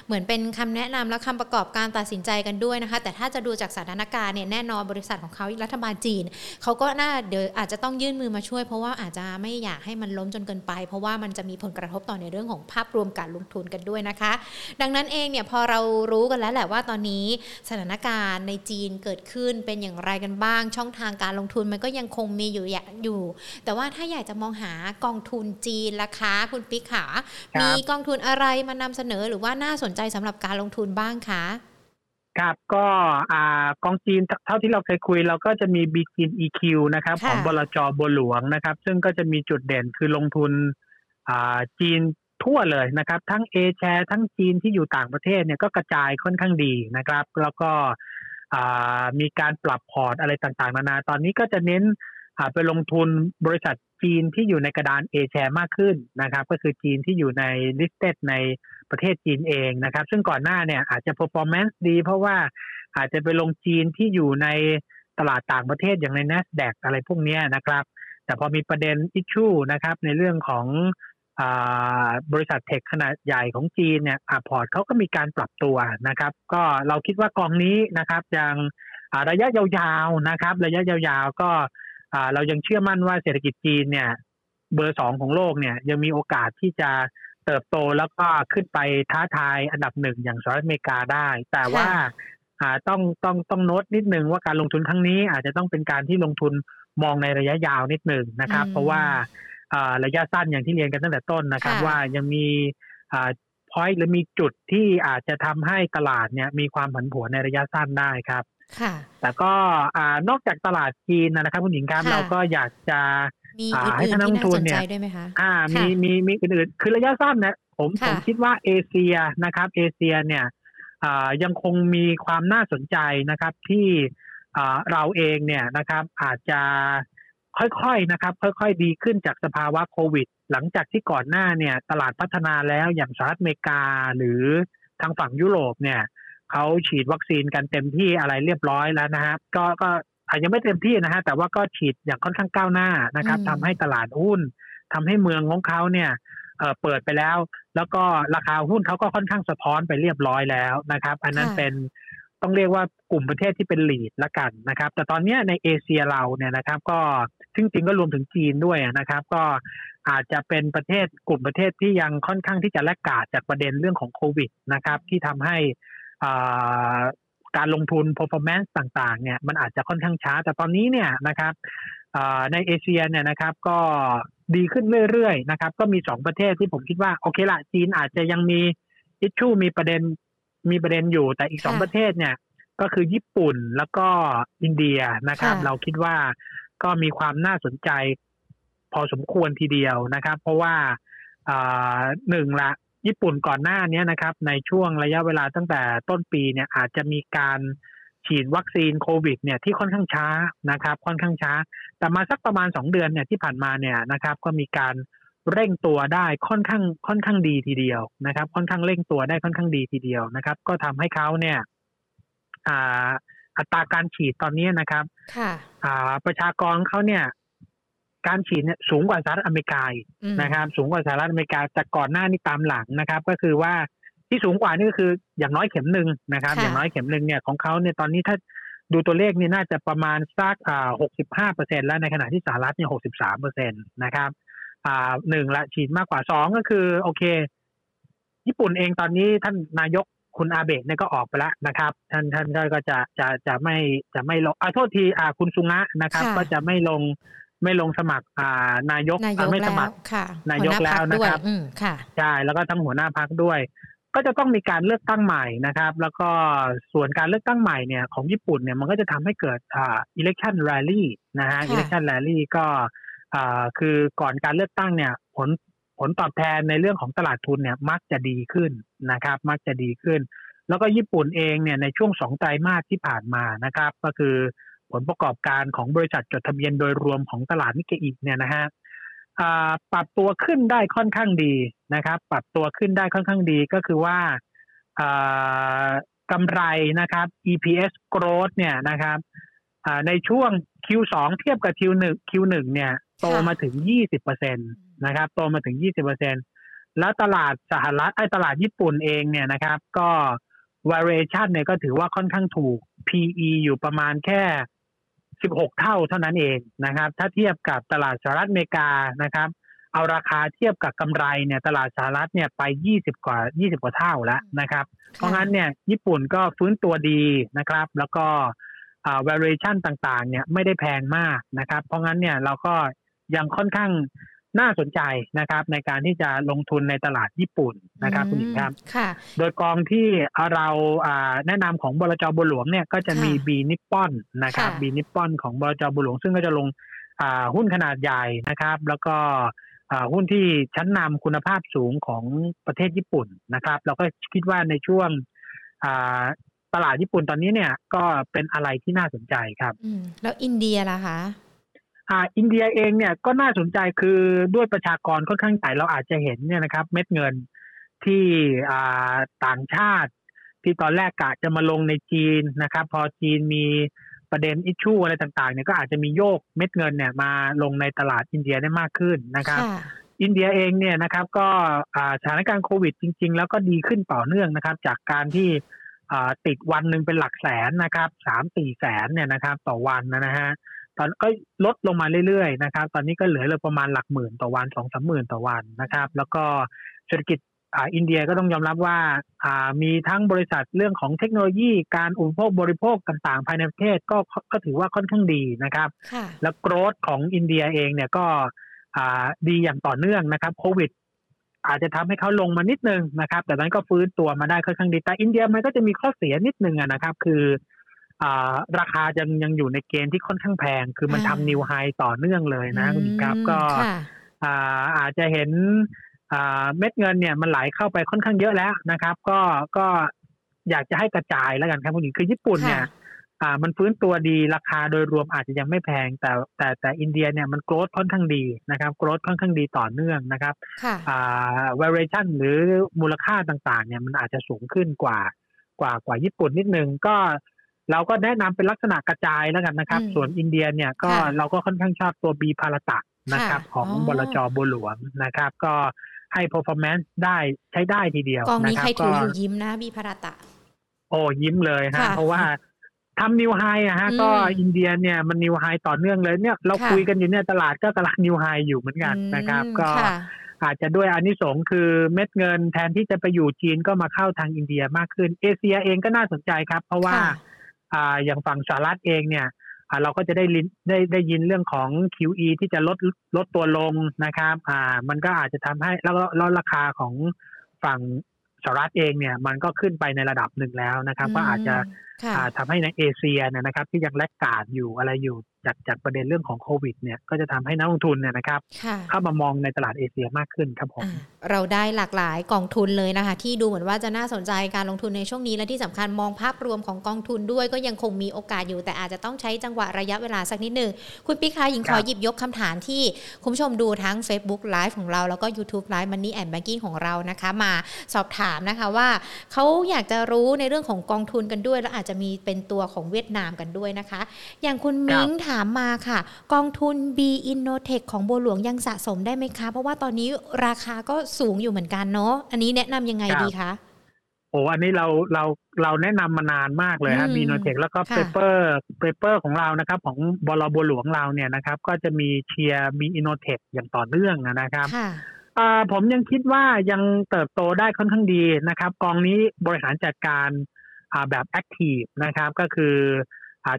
เหมือนเป็นคำแนะนำและคำประกอบการตัดสินใจกันด้วยนะคะ แต่ถ้าจะดูจากสถานการณ์เนี่ยแน่นอนบริษัทของเขารัฐบาลจีนเขาก็น่าเดี๋ยวอาจจะต้องยื่นมือมาช่วย เพราะว่าอาจจะไม่อยากให้มันล้มจนเกินไป เพราะว่ามันจะมีผลกระทบต่อในเรื่องของภาพรวมการลงทุนกันด้วยนะคะ ดังนั้นเองเนี่ยพอเรารู้กันแล้วแหละว่าตอนนี้สถานการณ์ในจีนเกิดขึ้นเป็นอย่างไรกันบ้าง ช่องทางการลงทุนมันก็ยังคงมีอยู่อยู่ แต่ว่าถ้าอยากจะมองหากองทุนจีนราคาคุณปิ๊กขามีกองทุนอะไรมานำเสนอหรือว่าน่าสนใจสำหรับการลงทุนบ้างคะครับก็อ่ากองจีนเท่าที่เราเคยคุย เราก็จะมีบีจีน EQ นะครับของบลจบัวหลวงนะครับ ซึ่งก็จะมีจุดเด่นคือลงทุนอ่าจีนทั่วเลยนะครับ ทั้งเอแชร์ทั้งจีนที่อยู่ต่างประเทศเนี่ยก็กระจายค่อนข้างดีนะครับ แล้วก็มีการปรับพอร์ตอะไรต่างๆนานาตอนนี้ก็จะเน้น ไปลงทุนบริษัทจีนที่อยู่ในกระดานเอแชร์มากขึ้นนะครับ ก็คือจีนที่อยู่ใน listed ในประเทศจีนเองนะครับ ซึ่งก่อนหน้าเนี่ยอาจจะ performance ดี เพราะว่าอาจจะไปลงจีนที่อยู่ในตลาดต่างประเทศอย่างใน NASDAQ อะไรพวกนี้นะครับ แต่พอมีประเด็นอิชชูนะครับในเรื่องของบริษัทเทคขนาดใหญ่ของจีนเนี่ยพอร์ตเขาก็มีการปรับตัวนะครับ ก็เราคิดว่ากองนี้นะครับยังระยะยาวๆนะครับ ระยะยาวๆก็ เรายังเชื่อมั่นว่าเศรษฐกิจจีนเนี่ยเบอร์สองของโลกเนี่ยยังมีโอกาสที่จะเติบโตแล้วก็ขึ้นไปท้าทายอันดับหนึ่งอย่างสหรัฐอเมริกาได้ แต่ว่าต้องต้องต้องโน้ตนิดนึงว่าการลงทุนครั้งนี้อาจจะต้องเป็นการที่ลงทุนมองในระยะยาวนิดหนึ่งนะครับ เพราะว่าระยะสั้นอย่างที่เรียนกันตั้งแต่ต้นนะครับ ว่ายังมีพอยต์หรือมีจุดที่อาจจะทำให้ตลาดเนี่ยมีความผันผวนในระยะสั้นได้ครับ ค่ะ แต่ก็นอกจากตลาดจีนนะครับคุณหญิงครับเราก็อยากจะให้ท่านนักลงทุนเนี่ยอ่ามีมีมีอื่นๆคือระยะสั้นนะผมผมคิดว่าเอเชียนะครับเอเชียเนี่ยยังคงมีความน่าสนใจนะครับที่เราเองเนี่ยนะครับอาจจะค่อยๆนะครับ ค่อยๆ ดีขึ้นจากสภาวะโควิด หลังจากที่ก่อนหน้าเนี่ยตลาดพัฒนาแล้วอย่างสหรัฐอเมริกาหรือทางฝั่งยุโรปเนี่ย เขาฉีดวัคซีนกันเต็มที่อะไรเรียบร้อยแล้วนะฮะก็ก็อาจจะไม่เต็มที่นะฮะแต่ว่าก็ฉีดอย่างค่อนข้างก้าวหน้านะครับทำให้ตลาดหุ้นทำให้เมืองของเขาเนี่ยเเปิดไปแล้ว แล้วก็ราคาหุ้นเขาก็ค่อนข้างสะท้อนไปเรียบร้อยแล้วนะครับ อันนั้นเป็นต้องเรียกว่ากลุ่มประเทศที่เป็นหลีดละกันนะครับ แต่ตอนนี้ในเอเชียเราเนี่ยนะครับ ก็ซึ่งจริงก็รวมถึงจีนด้วยนะครับ ก็อาจจะเป็นประเทศกลุ่มประเทศที่ยังค่อนข้างที่จะแลกกาดจากประเด็นเรื่องของโควิดนะครับ ที่ทำให้ การลงทุน performance ต่างๆ เนี่ยมันอาจจะค่อนข้างช้า แต่ตอนนี้เนี่ยนะครับในเอเชียเนี่ยนะครับก็ดีขึ้นเรื่อยๆนะครับ ก็มีสองประเทศที่ผมคิดว่า โอเคละจีนอาจจะยังมีอิชชูมีประเด็นมีประเด็นอยู่แต่อีกสองประเทศเนี่ย ก็คือญี่ปุ่นแล้วก็อินเดียนะครับ เราคิดว่าก็มีความน่าสนใจพอสมควรทีเดียวนะครับ เพราะว่าหนึ่งละ ญี่ปุ่นก่อนหน้านี้นะครับ ในช่วงระยะเวลาตั้งแต่ต้นปีเนี่ยอาจจะมีการฉีดวัคซีนโควิดเนี่ยที่ค่อนข้างช้านะครับ ค่อนข้างช้า แต่มาสักประมาณสองเดือนเนี่ยที่ผ่านมาเนี่ยนะครับ ก็มีการเร่งตัวได้ค่อนข้างค่อนข้างดีทีเดียวนะครับ ค่อนข้างเร่งตัวได้ค่อนข้างดีทีเดียวนะครับ ก็ทำให้เขาเนี่ยอัตราการฉีดตอนนี้นะครับค่ะประชากรเขาเนี่ย การฉีดเนี่ยสูงกว่าสหรัฐอเมริกานะครับ สูงกว่าสหรัฐอเมริกาแต่ก่อนหน้านี้ตามหลังนะครับ ก็คือว่าที่สูงกว่านี่ก็คืออย่างน้อยเข็มหนึ่งนะครับ อย่างน้อยเข็มหนึ่งเนี่ยของเขาเนี่ยตอนนี้ถ้าดูตัวเลขนี่น่าจะประมาณสักอ่าหกสิบห้าเปอร์เซ็นแล้วในขณะที่สหรัฐเนี่ยหกสิบสามเปอร์เซ็นตนะครับ อ่าหนึ่งละฉีดมากกว่าสองก็คือ โอเค ญี่ปุ่นเองตอนนี้ท่านนายกคุณอาเบะเนี่ยก็ออกไปแล้วนะครับ ท่านท่านก็จะจะจะไม่จะไม่ลงอ่าโทษทีอ่าคุณซุงะนะครับ ก็จะไม่ลง ไม่ลงสมัครอ่านายกไม่สมัครนายกแล้วนะครับใช่แล้วก็ทั้งหัวหน้าพักด้วย ก็จะต้องมีการเลือกตั้งใหม่นะครับ แล้วก็ส่วนการเลือกตั้งใหม่เนี่ยของญี่ปุ่นเนี่ยมันก็จะทำให้เกิดอ่า election rally นะฮะ election rally ก็อ่าคือก่อนการเลือกตั้งเนี่ยผลผลตอบแทนในเรื่องของตลาดทุนเนี่ยมักจะดีขึ้นนะครับ มักจะดีขึ้น แล้วก็ญี่ปุ่นเองเนี่ยในช่วงสองไตรมาสที่ผ่านมานะครับ ก็คือ ผลประกอบการของบริษัทจดทะเบียนโดยรวมของตลาดนิกเกอิเนี่ยนะฮะปรับตัวขึ้นได้ค่อนข้างดีนะครับ ปรับตัวขึ้นได้ค่อนข้างดีก็คือว่ากำไรนะครับ EPS growth เนี่ยนะครับในช่วง Q2 เทียบกับ Q1 Q1 เนี่ยโตมาถึง 20%นะครับ โตมาถึง 20%แล้วตลาดสหรัฐไอ้ตลาดญี่ปุ่นเองเนี่ยนะครับ ก็ valuation เนี่ยก็ถือว่าค่อนข้างถูก PE อยู่ประมาณแค่ 16 เท่าเท่านั้นเองนะครับ ถ้าเทียบกับตลาดสหรัฐอเมริกานะครับ เอาราคาเทียบกับกำไรเนี่ยตลาดสหรัฐเนี่ยไป 20 กว่า 20 กว่าเท่าแล้วนะครับ เพราะงั้นเนี่ยญี่ปุ่นก็ฟื้นตัวดีนะครับ แล้วก็ valuation ต่างๆ เนี่ยไม่ได้แพงมากนะครับ เพราะงั้นเนี่ยเราก็ยังค่อนข้าง น่าสนใจนะครับ ในการที่จะลงทุนในตลาดญี่ปุ่นนะครับคุณหญิงครับโดยกองที่เราแนะนำของบลจบุหลวงเนี่ยก็จะมีบีนิปปอนนะครับบีนิปปอนของบลจบุหลวง ซึ่งก็จะลงหุ้นขนาดใหญ่นะครับ แล้วก็หุ้นที่ชั้นนำคุณภาพสูงของประเทศญี่ปุ่นนะครับ เราก็คิดว่าในช่วงตลาดญี่ปุ่นตอนนี้เนี่ยก็เป็นอะไรที่น่าสนใจครับแล้วอินเดียล่ะคะ อ่าอินเดียเองเนี่ยก็น่าสนใจคือด้วยประชากรค่อนข้างใหญ่เราอาจจะเห็นเนี่ยนะครับ เม็ดเงินที่อ่าต่างชาติ ที่ตอนแรกกะจะมาลงในจีนนะครับ พอจีนมีประเด็นอิชชูอะไรต่างๆเนี่ยก็อาจจะมีโยกเม็ดเงินเนี่ยมาลงในตลาดอินเดียได้มากขึ้นนะครับ อินเดียเองเนี่ยนะครับก็สถานการณ์โควิดจริง ๆ แล้วก็ดีขึ้นต่อเนื่องนะครับ จากการที่ติดวันหนึ่งเป็นหลักแสนนะครับสามสี่แสนเนี่ยนะครับ ต่อวันนะฮะ ตอนก็ลดลงมาเรื่อยๆนะครับ ตอนนี้ก็เหลือเลยประมาณหลักหมื่นต่อวันสองสามหมื่นต่อวันนะครับ แล้วก็เศรษฐกิจอ่าอินเดียก็ต้องยอมรับว่าอ่ามีทั้งบริษัทเรื่องของเทคโนโลยีการอุปโภคบริโภคต่างๆ ภายในประเทศก็ก็ถือว่าค่อนข้างดีนะครับ แล้วโกรธของอินเดียเองเนี่ยก็อ่าดีอย่างต่อเนื่องนะครับโควิด อาจจะทำให้เขาลงมานิดนึงนะครับ แต่นั้นก็ฟื้นตัวมาได้ค่อนข้างดีแต่อินเดียมันก็จะมีข้อเสียนิดนึงนะครับ คือ ราคายังยังอยู่ในเกณฑ์ที่ค่อนข้างแพง คือมันทำนิวไฮต่อเนื่องเลยนะคุณครับก็อาจจะเห็นเม็ดเงินเนี่ยมันไหลเข้าไปค่อนข้างเยอะแล้วนะครับ ก็ก็อยากจะให้กระจายแล้วกันครับคุณหญิงคือญี่ปุ่นเนี่ยอ่ามันฟื้นตัวดีราคาโดยรวมอาจจะยังไม่แพง แต่แต่แต่อินเดียเนี่ยมันโกรธค่อนข้างดีนะครับโกรธค่อนข้างดีต่อเนื่องนะครับอ่า valuation หรือมูลค่าต่างๆ เนี่ยมันอาจจะสูงขึ้นกว่ากว่ากว่าญี่ปุ่นนิดนึงก็ เราก็แนะนำเป็นลักษณะกระจายแล้วกันนะครับ ส่วนอินเดียเนี่ยก็เราก็ค่อนข้างชอบตัวบีพาราตะนะครับ ของบลจบัวหลวงนะครับ ก็ให้ performance ได้ใช้ได้ทีเดียวกองนี้ใครถืออยู่ยิ้มนะบีพาราตะ โอ้ยิ้มเลยฮะเพราะว่าทำ new high อะฮะก็อินเดียเนี่ยมัน new high ต่อเนื่องเลยเนี่ยเราคุยกันอยู่เนี่ยตลาดก็ตลาด new high อยู่เหมือนกันนะครับ ก็อาจจะด้วยอานิสงส์คือเม็ดเงินแทนที่จะไปอยู่จีนก็มาเข้าทางอินเดียมากขึ้น เอเชียเองก็น่าสนใจครับ เพราะว่า อ่าอย่างฝั่งสหรัฐเองเนี่ยเราก็จะได้ได้ได้ยินเรื่องของ QE ที่จะลดลดตัวลงนะครับ อ่า มันก็อาจจะทำให้แล้วแล้วราคาของฝั่งสหรัฐเองเนี่ย มันก็ขึ้นไปในระดับหนึ่งแล้วนะครับ ก็อาจจะทำให้ในเอเชียนะครับ ที่ยังแลกกาดอยู่อะไรอยู่ จากจากประเด็นเรื่องของโควิดเนี่ยก็จะทำให้นักลงทุนเนี่ยนะครับเข้ามามองในตลาดเอเชียมากขึ้นครับผมเราได้หลากหลายกองทุนเลยนะคะ ที่ดูเหมือนว่าจะน่าสนใจการลงทุนในช่วงนี้และที่สำคัญมองภาพรวมของกองทุนด้วยก็ยังคงมีโอกาสอยู่ แต่อาจจะต้องใช้จังหวะระยะเวลาสักนิดหนึ่งคุณปิ๊กคะหญิงขอหยิบยกคำถามที่คุณผู้ชมดูทั้ง Facebook Live ของเราแล้วก็ YouTube Live Money and Banking ของเรานะคะ มาสอบถามนะคะว่าเขาอยากจะรู้ในเรื่องของกองทุนกันด้วย แล้วอาจจะมีเป็นตัวของเวียดนามกันด้วยนะคะ อย่างคุณมิ้งถามมาค่ะ กองทุน B Innotech ของบัวหลวงยังสะสมได้ไหมคะ เพราะว่าตอนนี้ราคาก็สูงอยู่เหมือนกันเนาะอันนี้แนะนำยังไงดีคะโอ้อันนี้เราเราเราแนะนำมานานมากเลยครับ B Innotech แล้วก็ paper paper ของเรานะครับ ของบลบัวหลวงเราเนี่ยนะครับ ก็จะมีเชียร์ B Innotech อย่างต่อเนื่องนะครับผมยังคิดว่ายังเติบโตได้ค่อนข้างดีนะครับ กองนี้บริหารจัดการแบบ active นะครับ ก็คือ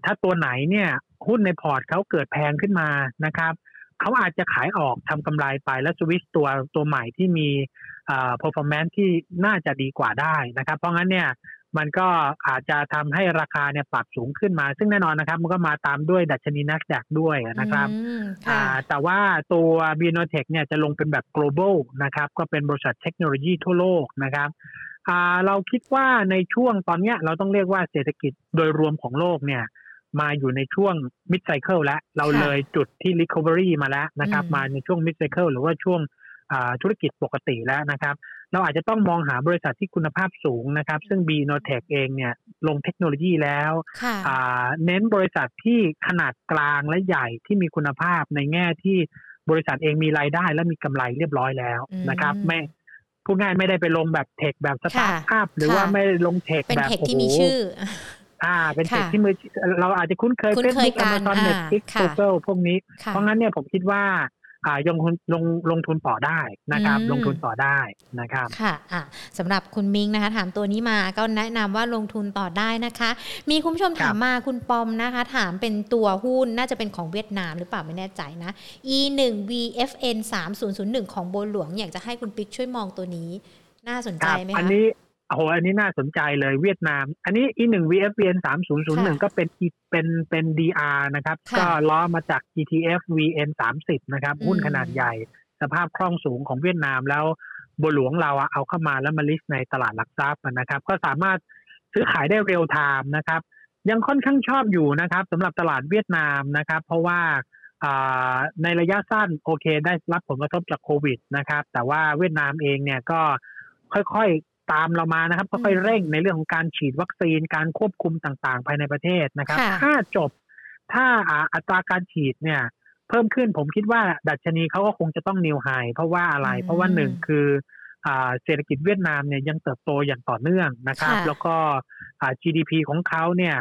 ถ้าตัวไหนเนี่ย หุ้นในพอร์ตเขาเกิดแพงขึ้นมานะครับเขาอาจจะขายออกทำกำไรไปแล้วสวิตตัวตัวใหม่ที่มีอ่า performance ที่น่าจะดีกว่าได้นะครับ เพราะงั้นเนี่ยมันก็อาจจะทำให้ราคาเนี่ยปรับสูงขึ้นมา ซึ่งแน่นอนนะครับ มันก็มาตามด้วยดัชนีนักจากด้วยนะครับแต่ว่าตัว b i o n t e c h เนี่ยจะลงเป็นแบบ global นะครับ ก็เป็นบริษัทเทคโนโลยีทั่วโลกนะครับเราคิดว่าในช่วงตอนนี้เราต้องเรียกว่าเศรษฐกิจโดยรวมของโลกเนี่ย มาอยู่ในช่วง mid cycle แล้ว เราเลยจุดที่ recovery มาแล้วนะครับ มาในช่วง mid cycle หรือว่าช่วงธุรกิจปกติแล้วนะครับ เราอาจจะต้องมองหาบริษัทที่คุณภาพสูงนะครับ ซึ่ง b n o t e c h เองเนี่ยลงเทคโนโลยีแล้วเน้นบริษัทที่ขนาดกลางและใหญ่ที่มีคุณภาพในแง่ที่บริษัทเองมีรายได้และมีกำไรเรียบร้อยแล้วนะครับไม่พูดง่ายไม่ได้ไปลงแบบ tech แบบสตาร์ทอัพหรือว่าไม่ลง tech แบบโอ้โห อ่า เป็น tech ที่มือเราอาจจะคุ้นเคย Facebook Amazon Netflix Google พวกนี้ เพราะงั้นเนี่ยผมคิดว่าอ่าลงทุนลงลงทุนต่อได้นะครับ ลงทุนต่อได้นะครับค่ะอ่าสำหรับคุณมิงนะคะ ถามตัวนี้มาก็แนะนำว่าลงทุนต่อได้นะคะ มีคุณผู้ชมถามมาคุณปอมนะคะ ถามเป็นตัวหุ้นน่าจะเป็นของเวียดนามหรือเปล่าไม่แน่ใจนะ e 1 vfn 3 0 0 1 ของโบหลวง อยากจะให้คุณปิ๊กช่วยมองตัวนี้ น่าสนใจไหมคะอันนี้ โอ้โหอันนี้น่าสนใจเลยเวียดนาม อันนี้ e 1 VFVN 3001ก็เป็นเป็นเป็น DR นะครับ ก็ล้อมาจาก ETF VN 30นะครับ หุ้นขนาดใหญ่ สภาพคล่องสูงของเวียดนามแล้วบัวหลวงเราเอาเข้ามาแล้วมาลิสต์ในตลาดหลักทรัพย์นะครับ ก็สามารถซื้อขายได้เร็วไทม์นะครับ ยังค่อนข้างชอบอยู่นะครับสำหรับตลาดเวียดนามนะครับ เพราะว่าในระยะสั้นโอเค ได้รับผลกระทบจากโควิดนะครับ แต่ว่าเวียดนามเองเนี่ยก็ค่อย ตามเรามานะครับค่อยๆเร่งในเรื่องของการฉีดวัคซีนการควบคุมต่างๆ ภายในประเทศนะครับ ถ้าจบถ้าอัตราการฉีดเนี่ย เพิ่มขึ้นผมคิดว่าดัชนีเขาก็คงจะต้องนิวไฮเพราะว่าอะไร เพราะว่าหนึ่งคือเศรษฐกิจเวียดนามเนี่ยยังเติบโตอย่างต่อเนื่องนะครับ แล้วก็ GDP ของเขาเนี่ย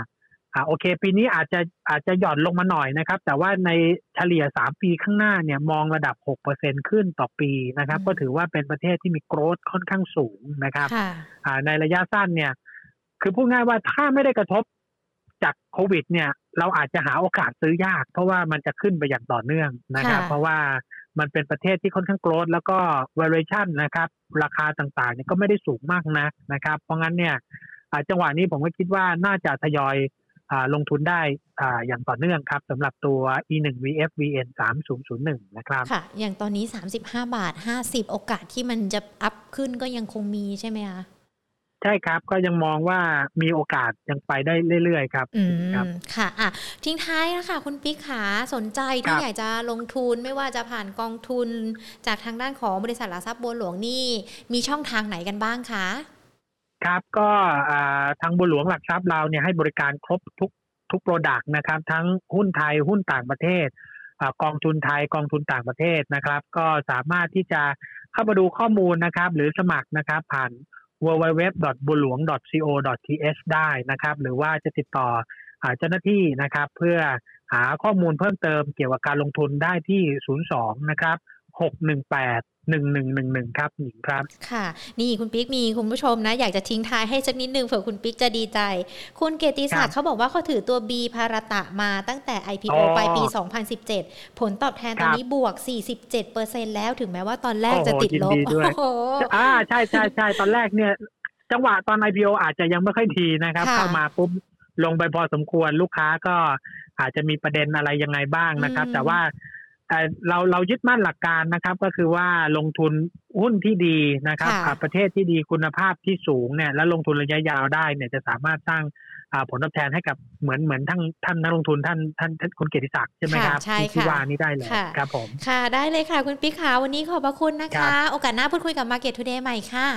อ่าโอเค ปีนี้อาจจะอาจจะหย่อนลงมาหน่อยนะครับ แต่ว่าในเฉลี่ยสามปีข้างหน้าเนี่ยมองระดับหกเปอร์เซ็นขึ้นต่อปีนะครับ ก็ถือว่าเป็นประเทศที่มีโกรธค่อนข้างสูงนะครับอ่าในระยะสั้นเนี่ย คือพูดง่ายว่าถ้าไม่ได้กระทบจากโควิด เนี่ย เราอาจจะหาโอกาสซื้อยาก เพราะว่ามันจะขึ้นไปอย่างต่อเนื่องนะครับ เพราะว่ามันเป็นประเทศที่ค่อนข้างโกรธแล้วก็ valuation นะครับ ราคาต่างๆเนี่ยก็ไม่ได้สูงมากนะนะครับ เพราะงั้นเนี่ยจังหวะนี้ผมก็คิดว่าน่าจะทยอย ลงทุนได้อย่างต่อเนื่องครับสำหรับตัว e1 vfvn 3001 นะครับ ค่ะ อย่างตอนนี้ 35 บาท 50 โอกาสที่มันจะอัพขึ้นก็ยังคงมีใช่ไหมคะใช่ครับก็ยังมองว่ามีโอกาสยังไปได้เรื่อยๆครับอืมค่ะอะทิ้งท้ายนะคะคุณปิ๊กขาสนใจที่อยากจะลงทุนไม่ว่าจะผ่านกองทุน จากทางด้านของบริษัทหลักทรัพย์บัวหลวงนี่ มีช่องทางไหนกันบ้างคะ ครับก็ทางบุหลวงหลักทรัพย์เราเนี่ยให้บริการครบทุกทุกโปรดักต์นะครับ ทั้งหุ้นไทยหุ้นต่างประเทศกองทุนไทยกองทุนต่างประเทศนะครับ ก็สามารถที่จะเข้ามาดูข้อมูลนะครับ หรือสมัครนะครับ ผ่าน www. บุหลวง co. th ได้นะครับ หรือว่าจะติดต่อเจ้าหน้าที่นะครับ เพื่อหาข้อมูลเพิ่มเติมเกี่ยวกับการลงทุนได้ที่ 02 นะครับหก หนึ่งแปดหนึ่งหนึ่งหนึ่งหนึ่งครับหญิงครับ ค่ะ นี่คุณปิ๊กมีคุณผู้ชมนะ อยากจะทิ้งท้ายให้สักนิดนึงเผื่อคุณปิ๊กจะดีใจ คุณเกติศักดิ์เขาบอกว่าเขาถือตัว B พารตะมาตั้งแต่ IPO ไปปี 2017 ผลตอบแทนตอนนี้บวก 47%แล้วถึงแม้ว่าตอนแรกจะติดลบอ่าใช่ใช่ใช่ตอนแรกเนี่ย จังหวะตอน IPO อาจจะยังไม่ค่อยทีนะครับ เข้ามาปุ๊บลงไปพอสมควรลูกค้าก็อาจจะมีประเด็นอะไรยังไงบ้างนะครับ แต่ว่า เราเรายึดมั่นหลักการนะครับ ก็คือว่าลงทุนหุ้นที่ดีนะครับประเทศที่ดีคุณภาพที่สูงเนี่ยแล้วลงทุนระยะยาวได้เนี่ยจะสามารถสร้างผลตอบแทนให้กับเหมือนเหมือนทั้งท่านนักลงทุนท่านท่านท่านคุณเกียรติศักดิ์ใช่ไหมครับที่ว่านี้ได้เลยครับผมค่ะได้เลยค่ะ คุณปิ๊กขาวันนี้ขอบพระคุณนะคะ โอกาสหน้าพูดคุยกับ Market Today ใหม่ค่ะ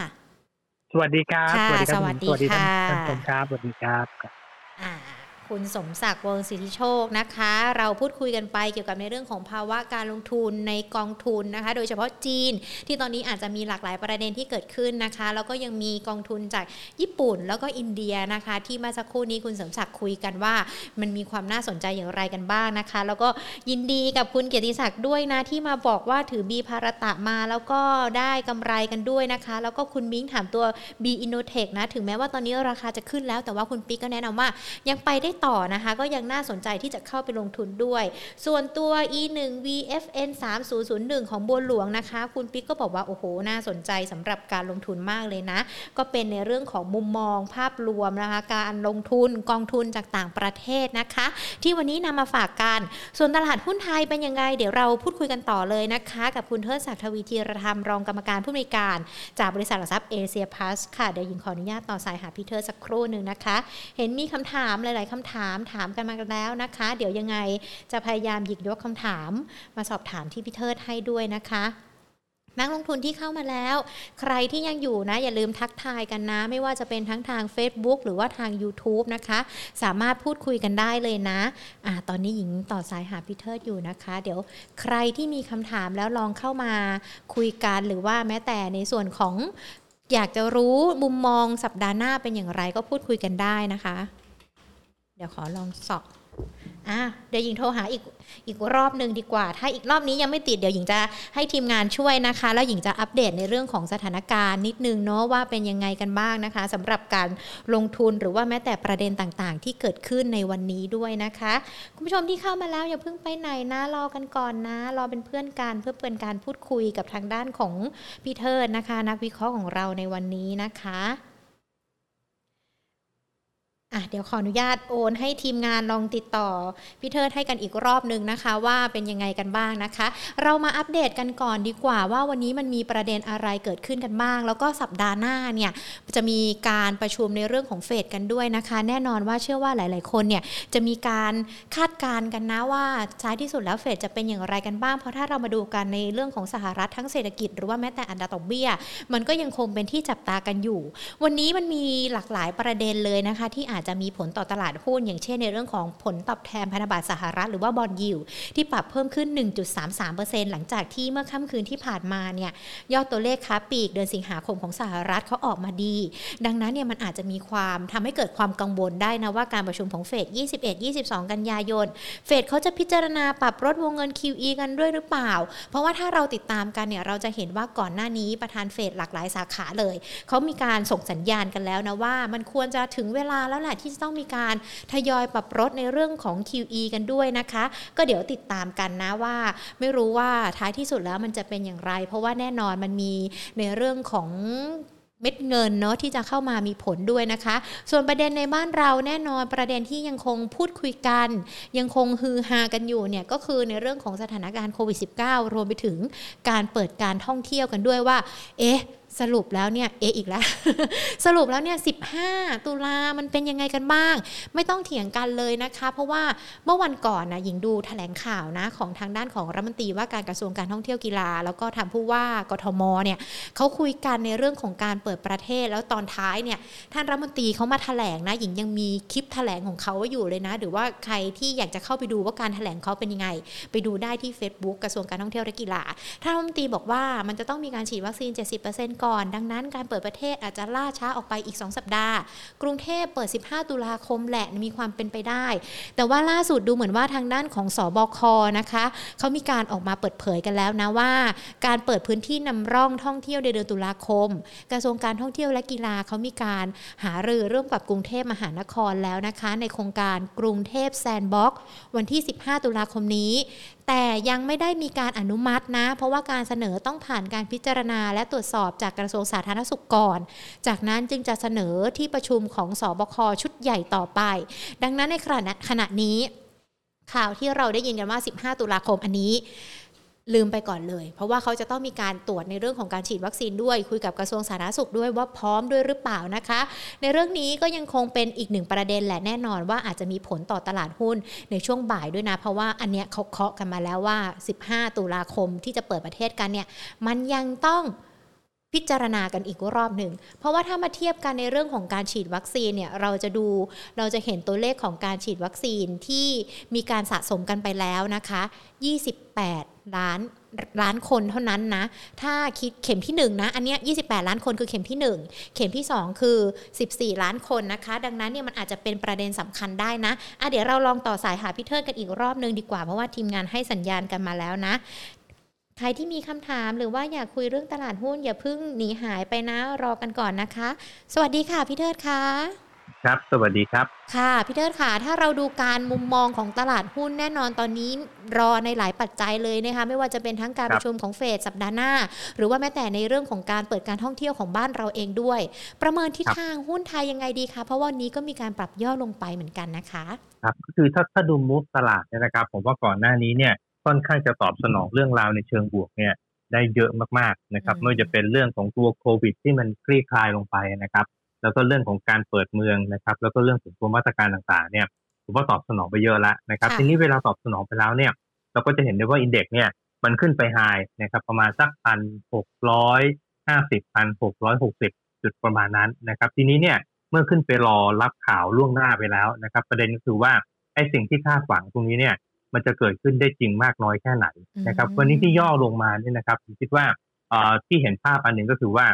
สวัสดีครับ สวัสดีครับสวัสดีค่ะท่านผู้ครับสวัสดีครับ คุณสมศักดิ์วงศิริโชคนะคะ เราพูดคุยกันไปเกี่ยวกับในเรื่องของภาวะการลงทุนในกองทุนนะคะ โดยเฉพาะจีนที่ตอนนี้อาจจะมีหลากหลายประเด็นที่เกิดขึ้นนะคะ แล้วก็ยังมีกองทุนจากญี่ปุ่นแล้วก็อินเดียนะคะ ที่มื่อสักครู่นี้คุณสมศักดิ์คุยกันว่า มันมีความน่าสนใจอย่างไรกันบ้างนะคะ แล้วก็ยินดีกับคุณเกียรติศักดิ์ด้วยนะที่มาบอกว่าถือบีพารตะมาแล้วก็ได้กำไรกันด้วยนะคะ แล้วก็คุณมิ้งถามตัว B Innotech นะถึงแม้ว่าตอนนี้ราคาจะขึ้นแล้วแต่ว่าคุณปิ๊กก็แนะนำว่ายังไปได้ต่อนะคะ ก็ยังน่าสนใจที่จะเข้าไปลงทุนด้วย ส่วนตัว E1 VFN 3001 ของบัวหลวงนะคะ คุณปิ๊กก็บอกว่า โอ้โห น่าสนใจสำหรับการลงทุนมากเลยนะ ก็เป็นในเรื่องของมุมมองภาพรวมนะคะ การลงทุนกองทุนจากต่างประเทศนะคะ ที่วันนี้นำมาฝากกัน ส่วนตลาดหุ้นไทยเป็นยังไง เดี๋ยวเราพูดคุยกันต่อเลยนะคะ กับคุณเทิดศักดิ์ทวีธีรธรรมรองกรรมการผู้อำนวยการ จากบริษัทหลักทรัพย์เอเชียพลาสค่ะเดี๋ยวยิงขออนุญาตต่อสายหาพี่เทิดสักครู่หนึ่งนะคะ เห็นมีคำถามหลาย ๆคำถามถามกันมาแล้วนะคะ เดี๋ยวยังไงจะพยายามหยิกยกคำถาม มาสอบถามที่พี่เทิดให้ด้วยนะคะนักลงทุนที่เข้ามาแล้ว ใครที่ยังอยู่นะ อย่าลืมทักทายกันนะ ไม่ว่าจะเป็นทั้งทาง Facebook หรือว่าทาง YouTube นะคะ สามารถพูดคุยกันได้เลยนะอ่าตอนนี้หญิงต่อสายหาพีเทิดอยู่นะคะ เดี๋ยวใครที่มีคำถามแล้วลองเข้ามาคุยกันหรือว่าแม้แต่ในส่วนของอยากจะรู้มุมมองสัปดาห์หน้าเป็นอย่างไรก็พูดคุยกันได้นะคะ เดี๋ยวขอลองสอบอะเดี๋ยวหญิงโทรหาอีกอีกรอบหนึ่งดีกว่า ถ้าอีกรอบนี้ยังไม่ติดเดี๋ยวหญิงจะให้ทีมงานช่วยนะคะ แล้วหญิงจะอัปเดตในเรื่องของสถานการณ์นิดนึงเนาะว่าเป็นยังไงกันบ้างนะคะสำหรับการลงทุนหรือว่าแม้แต่ประเด็นต่างๆ ที่เกิดขึ้นในวันนี้ด้วยนะคะ คุณผู้ชมที่เข้ามาแล้วอย่าเพิ่งไปไหนนะรอกันก่อนนะ รอเป็นเพื่อนกันเพื่อเป็นการพูดคุยกับทางด้านของพี่เทิดนะคะ นักวิเคราะห์ของเราในวันนี้นะคะ อะเดี๋ยวขออนุญาตโอนให้ทีมงานลองติดต่อพี่เทิดให้กันอีกรอบนึงนะคะ ว่าเป็นยังไงกันบ้างนะคะ เรามาอัปเดตกันก่อนดีกว่า ว่าวันนี้มันมีประเด็นอะไรเกิดขึ้นกันบ้าง แล้วก็สัปดาห์หน้าเนี่ยจะมีการประชุมในเรื่องของเฟดกันด้วยนะคะ แน่นอนว่าเชื่อว่าหลาย ๆ คนเนี่ยจะมีการคาดการณ์กันนะว่าท้ายที่สุดแล้วเฟดจะเป็นอย่างไรกันบ้าง เพราะถ้าเรามาดูกันในเรื่องของสหรัฐทั้งเศรษฐกิจ หรือว่าแม้แต่อัตราดอกเบี้ย มันก็ยังคงเป็นที่จับตากันอยู่ วันนี้มันมีหลากหลายประเด็นเลยนะคะที่อาจาจจะมีผลต่อตลาดหุ้น อย่างเช่นในเรื่องของผลตอบแทนพันธบัตรสหรัฐหรือว่าบอลยิวที่ปรับเพิ่มขึ้น 1.33%หลังจากที่เมื่อค่ำคืนที่ผ่านมาเนี่ยยอดตัวเลขค้าปีกเดือนสิงหาคมของสหรัฐเขาออกมาดี ดังนั้นเนี่ยมันอาจจะมีความทำให้เกิดความกังวลได้นะว่าการประชุมของเฟด 21-22 กันยายน เฟดเขาจะพิจารณาปรับลดวงเงิน QE กันด้วยหรือเปล่า เพราะว่าถ้าเราติดตามกันเนี่ยเราจะเห็นว่าก่อนหน้านี้ประธานเฟดหลากหลายสาขาเลย เขามีการส่งสัญญาณกันแล้วนะว่ามันควรจะถึงเวลาแล้วแหละที่จะต้องมีการทยอยปรับลดในเรื่องของ QE กันด้วยนะคะ ก็เดี๋ยวติดตามกันนะว่า ไม่รู้ว่าท้ายที่สุดแล้วมันจะเป็นอย่างไร เพราะว่าแน่นอนมันมีในเรื่องของเม็ดเงินเนาะที่จะเข้ามามีผลด้วยนะคะ ส่วนประเด็นในบ้านเราแน่นอนประเด็นที่ยังคงพูดคุยกัน ยังคงฮือฮากันอยู่เนี่ยก็คือในเรื่องของสถานการณ์โควิด -19 รวมไปถึงการเปิดการท่องเที่ยวกันด้วยว่า เอ๊ะ สรุปแล้วเนี่ยเออีกแล้ว สรุปแล้วเนี่ย15ตุลามันเป็นยังไงกันบ้าง ไม่ต้องเถียงกันเลยนะคะ เพราะว่าเมื่อวันก่อนนะหญิงดูแถลงข่าวนะของทางด้านของรัฐมนตรีว่าการกระทรวงการท่องเที่ยวกีฬา แล้วก็ทางผู้ว่ากทมเนี่ยเขาคุยกันในเรื่องของการเปิดประเทศแล้วตอนท้ายเนี่ยท่านรัฐมนตรีเขามาแถลงนะหญิงยังมีคลิปแถลงของเขาอยู่เลยนะ หรือว่าใครที่อยากจะเข้าไปดูว่าการแถลงเขาเป็นยังไง ไปดูได้ที่ Facebook กระทรวงการท่องเที่ยวและกีฬาท่านรัฐมนตรีบอกว่ามันจะต้องมีการฉีดวัคซีน 70%ก่อนดังนั้นการเปิดประเทศอาจจะล่าช้าออกไปอีก 2 สัปดาห์ กรุงเทพเปิด 15 ตุลาคมแหละมีความเป็นไปได้ แต่ว่าล่าสุดดูเหมือนว่าทางด้านของสอบคนะคะเขามีการออกมาเปิดเผยกันแล้วนะว่า การเปิดพื้นที่นำร่องท่องเที่ยวในเดือนตุลาคม กระทรวงการท่องเที่ยวและกีฬาเขามีการหารือร่วมกับกรุงเทพมหานครแล้วนะคะ ในโครงการกรุงเทพแซนด์บ็อกซ์วันที่ 15 ตุลาคมนี้ แต่ยังไม่ได้มีการอนุมัตินะ เพราะว่าการเสนอต้องผ่านการพิจารณา และตรวจสอบจากกระทรวงสาธารณสุขก่อน จากนั้นจึงจะเสนอที่ประชุมของสอบคชุดใหญ่ต่อไป ดังนั้นในขณะขณะนี้ข่าวที่เราได้ยินกันว่า 15 ตุลาคมอันนี้ ลืมไปก่อนเลย เพราะว่าเขาจะต้องมีการตรวจในเรื่องของการฉีดวัคซีนด้วย คุยกับกระทรวงสาธารณสุขด้วยว่าพร้อมด้วยหรือเปล่านะคะ ในเรื่องนี้ก็ยังคงเป็นอีกหนึ่งประเด็นแหละแน่นอนว่าอาจจะมีผลต่อตลาดหุ้นในช่วงบ่ายด้วยนะ เพราะว่าอันเนี้ยเขาเคาะกันมาแล้วว่า 15 ตุลาคมที่จะเปิดประเทศกันเนี่ยมันยังต้องพิจารณากันอีกรอบหนึ่ง เพราะว่าถ้ามาเทียบกันในเรื่องของการฉีดวัคซีนเนี่ยเราจะดูเราจะเห็นตัวเลขของการฉีดวัคซีนที่มีการสะสมกันไปแล้วนะคะ 28 ล้านล้านคนเท่านั้นนะ ถ้าคิดเข็มที่1นะอันเนี้ย28 ล้านคนคือเข็มที่ 1 เข็มที่ 2 คือ 14 ล้านคนนะคะ ดังนั้นเนี่ยมันอาจจะเป็นประเด็นสำคัญได้นะอะเดี๋ยวเราลองต่อสายหาพี่เทิดกันอีกรอบนึงดีกว่า เพราะว่าทีมงานให้สัญญาณกันมาแล้วนะใครที่มีคำถามหรือว่าอยากคุยเรื่องตลาดหุ้นอย่าเพิ่งหนีหายไปนะรอกันก่อนนะคะ สวัสดีค่ะพี่เทิดค่ะ ครับ สวัสดีครับ ค่ะพี่เทิดค่ะ ถ้าเราดูการมุมมองของตลาดหุ้นแน่นอนตอนนี้รอในหลายปัจจัยเลยนะคะ ไม่ว่าจะเป็นทั้งการคปรับระชุมของเฟดสัปดาห์หน้า หรือว่าแม้แต่ในเรื่องของการเปิดการท่องเที่ยวของบ้านเราเองด้วย ประเมินทิศทางหุ้นไทยยังไงดีคะ เพราะวันนี้ก็มีการปรับย่อลงไปเหมือนกันนะคะ ครับ ก็คือถ้าถ้าดูมูฟตลาดเนี่ยนะครับ ผมว่าก่อนหน้านี้เนี่ย ค่อนข้างจะตอบสนองเรื่องราวในเชิงบวกเนี่ยได้เยอะมากๆนะครับอืมไม่ว่าจะเป็นเรื่องของตัวโควิด ที่มันคลี่คลายลงไปนะครับ แล้วก็เรื่องของการเปิดเมืองนะครับ แล้วก็เรื่องของตัวมาตรการต่างๆ เนี่ยผมว่าตอบสนองไปเยอะแล้วนะครับค่ะทีนี้เวลาตอบสนองไปแล้วเนี่ยเราก็จะเห็นได้ว่าอินเด็กซ์เนี่ยมันขึ้นไปไฮนะครับประมาณสักพันหกร้อยห้าสิบพันหกร้อยหกสิบจุดประมาณนั้นนะครับ ทีนี้เนี่ยเมื่อขึ้นไปรอรับข่าวล่วงหน้าไปแล้วนะครับ ประเด็นก็คือว่าไอ้สิ่งที่คาดหวังตรงนี้เนี่ยมันจะเกิดขึ้นได้จริงมากน้อยแค่ไหนนะครับอืมวันนี้ที่ย่อลงมาเนี่ยนะครับผมคิดว่าเอ่อที่เห็นภาพอันหนึ่งก็คือว่า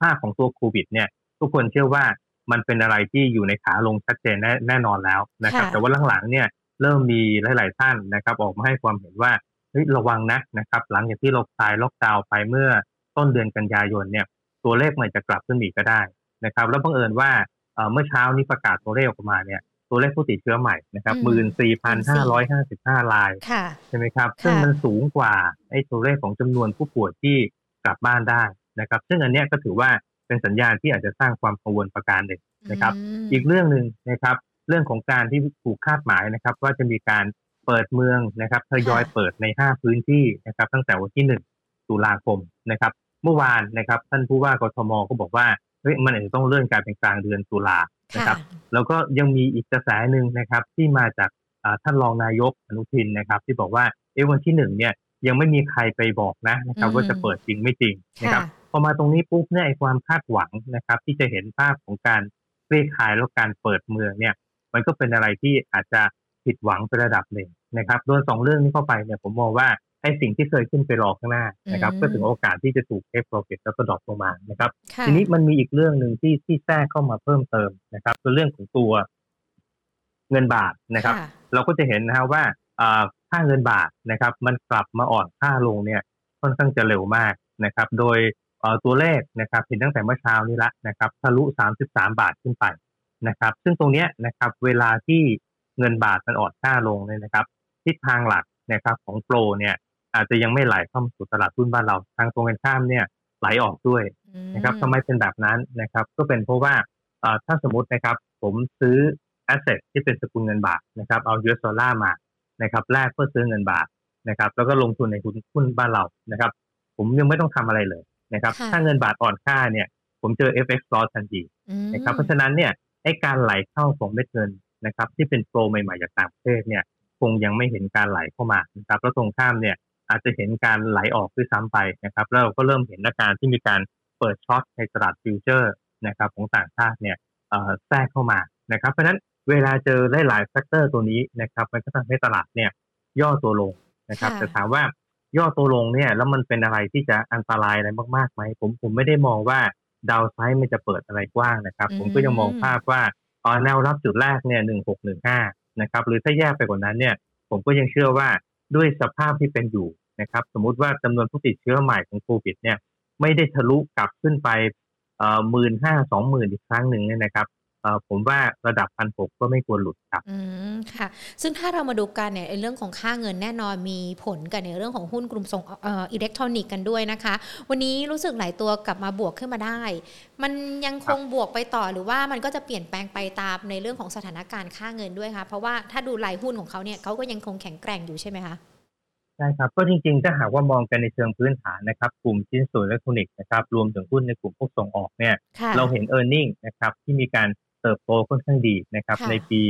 ภาพของตัวโควิด เนี่ย ทุกคนเชื่อว่ามันเป็นอะไรที่อยู่ในขาลงชัดเจนแน่แน่นอนแล้วนะครับค่ะแต่ว่าหลังๆเนี่ยเริ่มมีหลาย ๆ ท่านนะครับ ออกมาให้ความเห็นว่าเฮ้ยระวังนะนะครับ หลังจากที่เราคลายล็อกดาวน์ไปเมื่อต้นเดือนกันยายนเนี่ย ตัวเลขมันจะกลับขึ้นอีกก็ได้นะครับ แล้วบังเอิญว่าเอ่อเมื่อเช้านี้ประกาศตัวเลขออกมาเนี่ย ตัวเลขผู้ติดเชื้อใหม่นะครับอืหมื่นมสี่พันห้าร้อยห้าสิบห้ารายค่ะใช่ไหมครับค่ะซึ่งมันสูงกว่าไอ้ตัวเลขของจำนวนผู้ป่วยที่กลับบ้านได้นะครับ ซึ่งอันเนี้ยก็ถือว่า เป็นสัญญาณที่อาจจะสร้างความกังวลประการหนึ่งนะครับมอีกเรื่องหนึ่งนะครับ เรื่องของการที่ถูกคาดหมายนะครับ ว่าจะมีการเปิดเมืองนะครับทยอยค่ะเปิดใน 5 พื้นที่นะครับ ตั้งแต่วันที่ 1 ตุลาคมนะครับ เมื่อวานนะครับ ท่านผู้ว่ากทมก็บอกว่าเฮ้ยมันอาจจะต้องเลื่อนการเป็นกลางเดือนตุลานะครับ แล้วก็ยังมีอีกกระแสหนึ่งนะครับ ที่มาจากอ่าท่านรองนายกอนุทินนะครับ ที่บอกว่าเอะวันที่หนึ่งเนี่ยยังไม่มีใครไปบอกนะนะครับอืมว่าจะเปิดจริงไม่จริงนะครับค่ะพ อมาตรงนี้ปุ๊บเนี่ยไอ้ความคาดหวังนะครับ ที่จะเห็นภาพของการคลี่คลายแล้วการเปิดเมืองเนี่ย มันก็เป็นอะไรที่อาจจะผิดหวังไประดับหนึ่งนะครับโดนสองเรื่องนี้เข้าไปเนี่ยผมมองว่าไอ้สิ่งที่เคยขึ้นไปรอข้างหน้านะครับอืมก็ถึงโอกาสที่จะถูก take profit แล้วก็ drop ลงมานะครับค่ะทีนี้มันมีอีกเรื่องหนึ่งที่ที่แทรกเข้ามาเพิ่มเติมนะครับคือเรื่องของตัวเงินบาทนะครับค่ะเราก็จะเห็นนะฮะว่าอ่าค่าเงินบาทนะครับ มันกลับมาอ่อนค่าลงเนี่ยค่อนข้างจะเร็วมากนะครับ โดยเอ่อ ตัวเลขนะครับเห็นตั้งแต่เมื่อเช้านี้ละนะครับทะลุ 33 บาทขึ้นไปนะครับ ซึ่งตรงเนี้ยนะครับเวลาที่เงินบาทมันอ่อนค่าลงเนี่ยนะครับทิศทางหลักนะครับของโปรเนี่ยอาจจะยังไม่ไหลเข้ามาสู่ตลาดหุ้นบ้านเราทางตรงกันข้ามเนี่ยไหลออกด้วยนะครับทำไมเป็นแบบนั้นนะครับ ก็เป็นเพราะว่าเอ่อถ้าสมมตินะครับผมซื้อ asset ที่เป็นสกุลเงินบาทนะครับเอา US ดอลลาร์มานะครับแลกเพื่อซื้อเงินบาทนะครับ แล้วก็ลงทุนในหุ้นหุ้นบ้านเรานะครับ ผมยังไม่ต้องทำอะไรเลย นะครับค่ะถ้าเงินบาทอ่อนค่าเนี่ย ผมเจอ FX loss ทันทีอืมนะครับ เพราะฉะนั้นเนี่ยไอ้การไหลเข้าของเม็ดเงินนะครับ ที่เป็นโปรใหม่ๆจากต่างประเทศเนี่ย คงยังไม่เห็นการไหลเข้ามานะครับแล้วตรงข้ามเนี่ยอาจจะเห็นการไหลออกด้วยซ้ำไปนะครับ แล้วเราก็เริ่มเห็นอาการที่มีการเปิด short ในตลาด future นะครับ ของต่างชาติเนี่ยเอ่อแทรกเข้ามานะครับ เพราะฉะนั้นเวลาเจอหลายๆ factor ตัวนี้นะครับ มันก็ทำให้ตลาดเนี่ยย่อตัวลงนะครับค่ะแต่ถามว่า ย่อตัวลงเนี่ย แล้วมันเป็นอะไรที่จะอันตรายอะไรมากๆไหมผมผมไม่ได้มองว่า downside มันจะเปิดอะไรกว้างนะครับ ผมก็ยังมองภาพว่าอ๋อแนวรับจุดแรกเนี่ยหนึ่งหกหนึ่งห้านะครับ หรือถ้าแยกไปกว่านั้นเนี่ย ผมก็ยังเชื่อว่าด้วยสภาพที่เป็นอยู่นะครับ สมมุติว่าจำนวนผู้ติดเชื้อใหม่ของโควิดเนี่ย ไม่ได้ทะลุกลับขึ้นไปเอ่อหมื่นห้าสองหมื่นอีกครั้งหนึ่งเนี่ยนะครับเอ่อ ผมว่าระดับพันหกก็ไม่ควรหลุดครับ อืมค่ะ ซึ่งถ้าเรามาดูกันเนี่ยในเรื่องของค่าเงินแน่นอนมีผลกันในเรื่องของหุ้นกลุ่มส่งเอ่ออิเล็กทรอนิกส์กันด้วยนะคะ วันนี้รู้สึกหลายตัวกลับมาบวกขึ้นมาได้ มันยังคงบวกไปต่อหรือว่ามันก็จะเปลี่ยนแปลงไปตามในเรื่องของสถานการณ์ค่าเงินด้วยคะเพราะว่าถ้าดูรายหุ้นของเขาเนี่ยเขาก็ยังคงแข็งแกร่งอยู่ใช่ไหมคะใช่ครับก็จริงๆถ้าหากว่ามองกันในเชิงพื้นฐานนะครับ กลุ่มชิ้นส่วนอิเล็กทรอนิกส์นะครับรวมถึงหุ้นในกลุ่มพวกส่งออกเนี่ยค่ะเราเห็น e a r n i n g นะครับที่มีการ เติบโตค่อนข้างดีนะครับค่ะในปี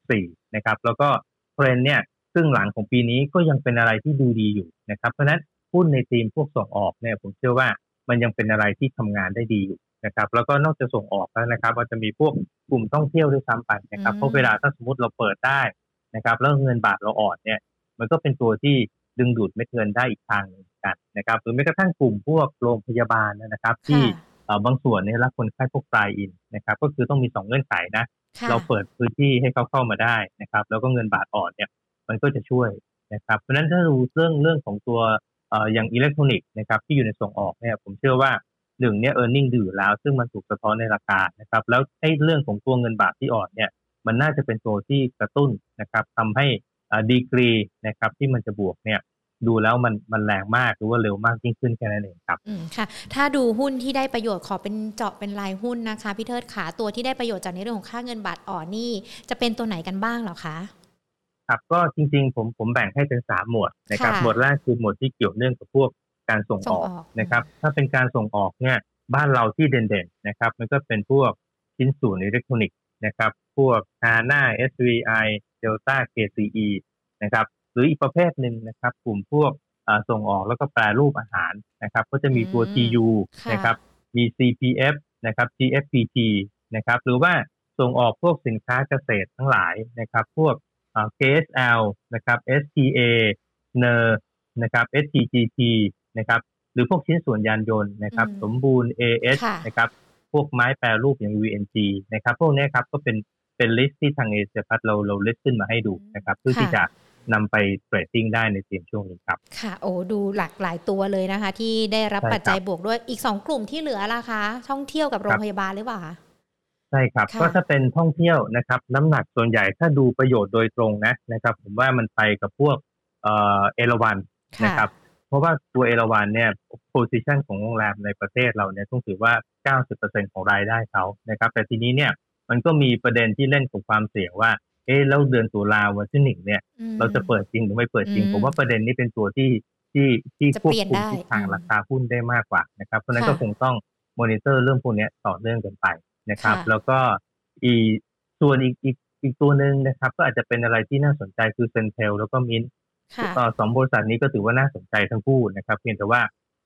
64 นะครับแล้วก็เทรนด์เนี่ยครึ่งหลังของปีนี้ก็ยังเป็นอะไรที่ดูดีอยู่นะครับเพราะฉะนั้นหุ้นในทีมพวกส่งออกเนี่ยผมเชื่อว่ามันยังเป็นอะไรที่ทำงานได้ดีอยู่นะครับแล้วก็นอกจากส่งออกแล้วนะครับมันจะมีพวกกลุ่มท่องเที่ยวด้วยซ้ำไปนะครับอืมเพราะเวลาถ้าสมมติเราเปิดได้นะครับแล้วเงินบาทเราอ่อนเนี่ยมันก็เป็นตัวที่ดึงดูดเม็ดเงินได้อีกทางหนึ่งเหมือนกันนะครับหรือแม้กระทั่งกลุ่มพวกโรงพยาบาลนะครับ ที่ค่ะเอ่อ บางส่วนเนี่ยรับคนไข้พวกปลายอินนะครับ ก็คือต้องมีสองเงื่อนไขนะค่ะเราเปิดพื้นที่ให้เขาเข้ามาได้นะครับ แล้วก็เงินบาทอ่อนเนี่ย มันก็จะช่วยนะครับ เพราะฉะนั้นถ้าดูเรื่องเรื่องของตัวเอ่ออย่างอิเล็กทรอนิกส์นะครับ ที่อยู่ในส่งออกเนี่ย ผมเชื่อว่าหนึ่งเนี่ยเออร์เน็งดีอยู่แล้ว ซึ่งมันถูกสะท้อนในราคานะครับ แล้วไอ้เรื่องของตัวเงินบาทที่อ่อนเนี่ย มันน่าจะเป็นตัวที่กระตุ้นนะครับทำให้ดีกรีนะครับ ที่มันจะบวกเนี่ย ดูแล้วมันมันแรงมากหรือว่าเร็วมากยิ่งขึ้นแค่นั้นเองครับอืมค่ะ ถ้าดูหุ้นที่ได้ประโยชน์ขอเป็นเจาะเป็นรายหุ้นนะคะพี่เทิดขาตัวที่ได้ประโยชน์จากในเรื่องของค่าเงินบาทอ่อนนี่ จะเป็นตัวไหนกันบ้างเหรอคะครับก็จริง ๆ ผมผมแบ่งให้เป็นสามหมวดนะครับค่ะหมวดแรกคือหมวดที่เกี่ยวเนื่องกับพวกการส่งส่องอกออกนะครับ ถ้าเป็นการส่งออกเนี่ยบ้านเราที่เด่นๆนะครับ มันก็เป็นพวกชิ้นส่วนอิเล็กทรอนิกส์นะครับ พวก HANA SVI Delta KCE นะครับ หรืออีกประเภทหนึ่งนะครับ กลุ่มพวกอ่าส่งออกแล้วก็แปรรูปอาหารนะครับ ก็จะมีตัวอืม TU ค่ะนะครับ มี CPF นะครับ GFPT นะครับ หรือว่าส่งออกพวกสินค้าเกษตรทั้งหลายนะครับ พวกอ่า KSL นะครับ STA NER นะครับ STGT นะครับ หรือพวกชิ้นส่วนยานยนต์นะครับอืมสมบูรณ์ AS ค่ะนะครับ พวกไม้แปรรูปอย่าง VNG นะครับ พวกเนี้ยครับก็เป็นเป็น list ที่ทางเอเชียพลัสเราเรา list ขึ้นมาให้ดูนะครับเพื่อที่จะ นำไป trading ได้ในเตรียมช่วงนี้ครับ ค่ะโอ้ดูหลากหลายตัวเลยนะคะ ที่ได้รับใช่ครับปัจจัยบวกด้วยอีกสองกลุ่มที่เหลือล่ะคะ ท่องเที่ยวกับโรงพยาบาลหรือเปล่าคะใช่ครับค่ะก็ถ้าเป็นท่องเที่ยวนะครับ น้ำหนักส่วนใหญ่ถ้าดูประโยชน์โดยตรงนะนะครับ ผมว่ามันไปกับพวกเอ่อเอราวันนะครับ เพราะว่าตัวเอราวันเนี่ย position ของโรงแรมในประเทศเราเนี่ยต้องถือว่า 90%ของรายได้เขานะครับ แต่ทีนี้เนี่ยมันก็มีประเด็นที่เล่นกับความเสี่ยงว่า เอ๊ะแล้วเดือนตุลาวันที่หนึ่งเนี่ยอืมเราจะเปิดจริงหรือไม่เปิดจริงอืมผมว่าประเด็นนี้เป็นตัวที่ที่ที่จะควบเปลี่ยนคุมได้ทิศทางอืมราคาหุ้นได้มากกว่านะครับ เพราะฉะนั้นค่ะก็คงต้องมอนิเตอร์เรื่องพวกเนี้ยต่อเนื่องกันไปนะครับค่ะแล้วก็อีกส่วนอีกอีกอีกตัวหนึ่งนะครับ ก็อาจจะเป็นอะไรที่น่าสนใจคือ CENTEL แล้วก็มินค่ะเอ่อสองบริษัทนี้ก็ถือว่าน่าสนใจทั้งคู่นะครับ เพียงแต่ว่า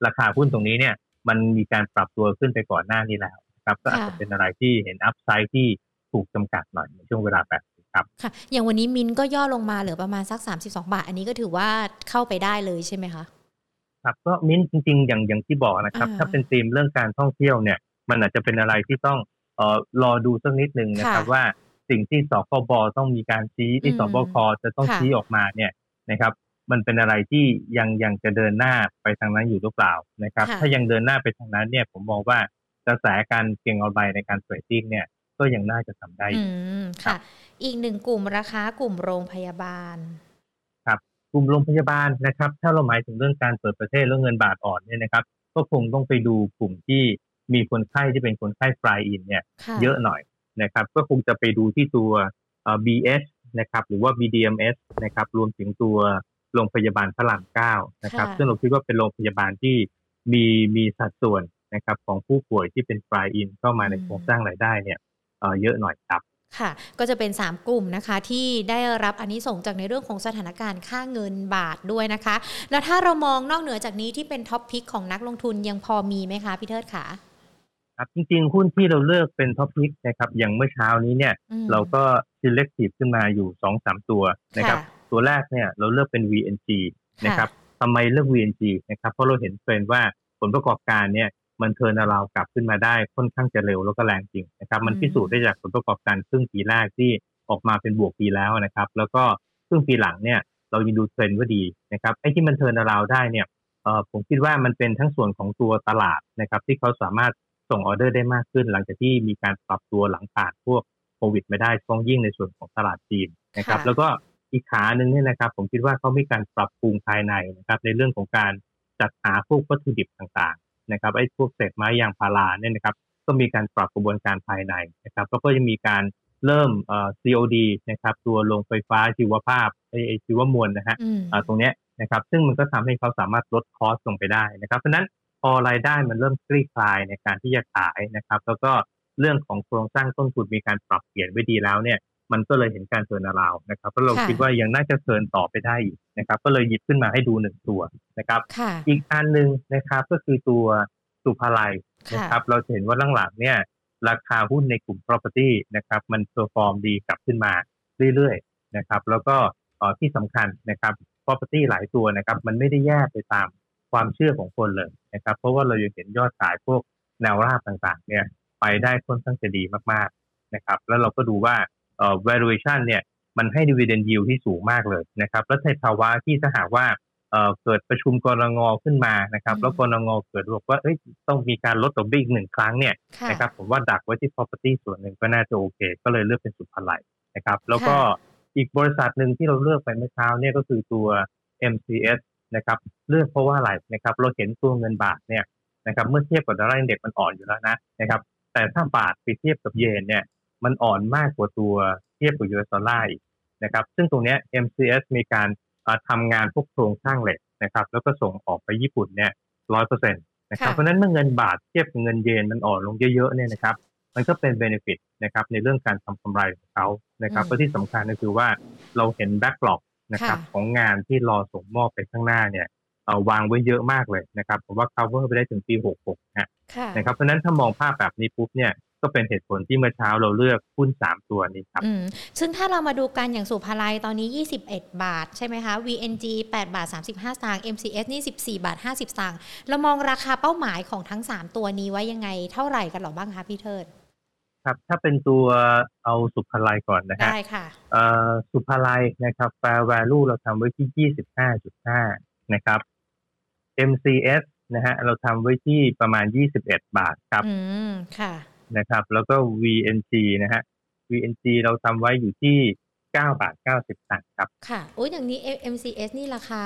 ราคาหุ้นตรงนี้เนี่ย มันมีการปรับตัวขึ้นไปก่อนหน้านี้แล้วนะครับ ก็อาจจะเป็นอะไรที่เห็น upside ที่ถูกจำกัดหน่อยในช่วงเวลาแบบนี้ ครับค่ะ อย่างวันนี้มินก็ย่อลงมาเหลือประมาณสัก 32 บาท อันนี้ก็ถือว่าเข้าไปได้เลยใช่ไหมคะครับก็มิ้นท์จริง ๆ อย่างอย่างที่บอกนะครับอ่าถ้าเป็นธีมเรื่องการท่องเที่ยวเนี่ย มันอาจจะเป็นอะไรที่ต้องเอ่อรอดูสักนิดหนึ่งนะครับค่ะว่าสิ่งที่สคบต้องมีการชี้ที่อืมสบคจะต้องค่ะชี้ออกมาเนี่ยนะครับ มันเป็นอะไรที่ยังยังจะเดินหน้าไปทางนั้นอยู่หรือเปล่านะครับค่ะถ้ายังเดินหน้าไปทางนั้นเนี่ยผมมองว่ากระแสการเก็งเอาใบในการเทรดดิ้งเนี่ย ก็ยังน่าจะทำได้ออืยู่มค่ะ อีกหนึ่งกลุ่มราคากลุ่มโรงพยาบาลกลุ่มโรงพยาบาลนะครับ ถ้าเราหมายถึงเรื่องการเปิดประเทศแล้วเงินบาทอ่อนเนี่ยนะครับ ก็คงต้องไปดูกลุ่มที่มีคนไข้ที่เป็นคนไข้ฟลายอินเนี่ยค่ะเยอะหน่อยนะครับ ก็คงจะไปดูที่ตัวเอ่อ BS นะครับ หรือว่า BDMS นะครับ รวมถึงตัวโรงพยาบาลพระรามเก้านะครับค่ะซึ่งเราคิดว่าเป็นโรงพยาบาลที่มีมีสัดส่วนนะครับของผู้ป่วยที่เป็นฟลายอินเข้ามาในโครงสร้างรายได้เนี่ย เอ่อเยอะหน่อยครับค่ะก็จะเป็น 3 กลุ่มนะคะที่ได้รับอันนี้ส่งส์จากในเรื่องของสถานการณ์ค่าเงินบาทด้วยนะคะ แล้วถ้าเรามองนอกเหนือจากนี้ที่เป็น top pick ของนักลงทุนยังพอมีไหมคะพี่เทิดขาครับจริงๆ หุ้นที่เราเลือกเป็น top pick นะครับอย่างเมื่อเช้านี้เนี่ยอืมเราก็ selective ขึ้นมาอยู่สองสามตัวนะครับค่ะตัวแรกเนี่ยเราเลือกเป็น VNG นะครับทำไมเลือก VNG นะครับเพราะเราเห็นเทรนด์ว่าผลประกอบการเนี่ย มัน turnaround กลับขึ้นมาได้ค่อนข้างจะเร็วแล้วก็แรงจริงนะครับ มันพิสูจน์ได้จากผลประกอบการครึ่งปีแรกที่ออกมาเป็นบวกปีแล้วนะครับ แล้วก็ครึ่งปีหลังเนี่ยเรายังดูเทรนด์ว่าดีนะครับไอ้ที่มันเทินเราได้เนี่ยเออผมคิดว่ามันเป็นทั้งส่วนของตัวตลาดนะครับ ที่เขาสามารถส่งออเดอร์ได้มากขึ้น หลังจากที่มีการปรับตัวหลังผ่านพวกโควิดไม่ได้ช่องยิ่งในส่วนของตลาดจีนนะครับ แล้วก็อีกขาหนึ่งเนี่ยนะครับ ผมคิดว่าเขามีการปรับปรุงภายในนะครับ ในเรื่องของการจัดหาพวกวัตถุดิบต่างๆ นะครับไอ้พวกเศษไม้ยางพาราเนี่ยนะครับก็มีการปรับกระบวนการภายในนะครับแล้วก็จะมีการเริ่มเอ่อ COD นะครับตัวโรงไฟฟ้าชีวภาพไอ้ชีวมวลนะฮะตรงเนี้ยนะครับซึ่งมันก็ทำให้เขาสามารถลดคอสลงไปได้นะครับเพราะนั้นพอรายได้มันเริ่มคลี่คลายในการที่จะขายนะครับ แล้วก็เรื่องของโครงสร้างต้นทุนมีการปรับเปลี่ยนไว้ดีแล้วเนี่ย มันก็เลยเห็นการเทิร์นาราวนะครับเพราะเราคิดว่ายังน่าจะเทิร์นต่อไปได้อีกนะครับ ก็เลยหยิบขึ้นมาให้ดูหนึ่งตัวนะครับ อีกอันหนึ่งนะครับก็คือตัวศุภาลัยนะครับ เราเห็นว่าหลังๆเนี่ย ราคาหุ้นในกลุ่ม property นะครับ มัน perform ดีกลับขึ้นมาเรื่อยๆนะครับ แล้วก็ที่สำคัญนะครับ property หลายตัวนะครับ มันไม่ได้แย่ไปตามความเชื่อของคนเลยนะครับ เพราะว่าเรายังเห็นยอดขายพวกแนวราบต่างๆ เนี่ยไปได้ค่อนข้างจะดีมากๆนะครับ แล้วเราก็ดูว่าเอ่อ valuation เนี่ยมันให้ dividend yield ที่สูงมากเลยนะครับ แล้วในภาวะที่ถ้าหากว่าเอ่อเกิดประชุมกนง. ขึ้นมานะครับ แล้วกนง. เกิดบอกว่าเอ้ยต้องมีการลดดอกเบี้ยอีกหนึ่งครั้งเนี่ยนะครับผมว่าดักไว้ที่ property ส่วนหนึ่งก็น่าจะโอเค ก็เลยเลือกเป็นศุภาลัยนะครับ แล้วก็อีกบริษัทหนึ่งที่เราเลือกไปเมื่อเช้าเนี่ยก็คือตัว MCS นะครับเลือกเพราะว่าอะไรนะครับเราเห็นตัวเงินบาทเนี่ยนะครับเมื่อเทียบกับ dollar index มันอ่อนอยู่แล้วนะนะครับแต่ถ้าบาทไปเทียบกับเยนเนี่ย มันอ่อนมากกว่าตัวเทียบกับ US dollarนะครับ ซึ่งตรงนี้ MCS มีการทำงานพวกโครงสร้างเหล็กนะครับ แล้วก็ส่งออกไปญี่ปุ่นเนี่ยร้อยเปอร์เซ็นต์นะครับ เพราะนั้นเมื่อเงินบาทเทียบกับเงินเยนมันอ่อนลงเยอะๆเนี่ยนะครับ มันก็เป็นเบนฟิตนะครับในเรื่องการทำกำไรของเขานะครับและที่สำคัญก็คือว่าเราเห็นแบ็กหลอกนะครับของงานที่รอส่งมอบไปข้างหน้าเนี่ยเอาวางไว้เยอะมากเลยนะครับผมว่า cover ไปได้ถึงปี 66 นะนะครับเพราะนั้นถ้ามองภาพแบบนี้ปุ๊บเนี่ย ก็เป็นเหตุผลที่เมื่อเช้าเราเลือกหุ้น3ตัวนี้ครับซึ่งถ้าเรามาดูกันอย่างสุภาลัยตอนนี้ 21 บาท ใช่ไหมคะ VNG 8 บาท 35สตางค์ MCS นี่ 14 บาท 50สตางค์เรามองราคาเป้าหมายของทั้ง 3 ตัวนี้ไว้ยังไงเท่าไหร่กันหรอบ้างคะพี่เทิดครับถ้าเป็นตัวเอาสุภาลัยก่อนนะฮะได้ค่ะเอ่อสุภาลัยนะครับ fair value เราทำไว้ที่ 25.5 นะครับ MCS นะฮะเราทำไว้ที่ประมาณ 21 บาทครับ อืม ค่ะ นะครับ แล้วก็ VNG นะฮะ VNG เราทำไว้อยู่ที่9บาท90สตางค์ครับ ค่ะโอ้ยอย่างนี้ MCS นี่ราคา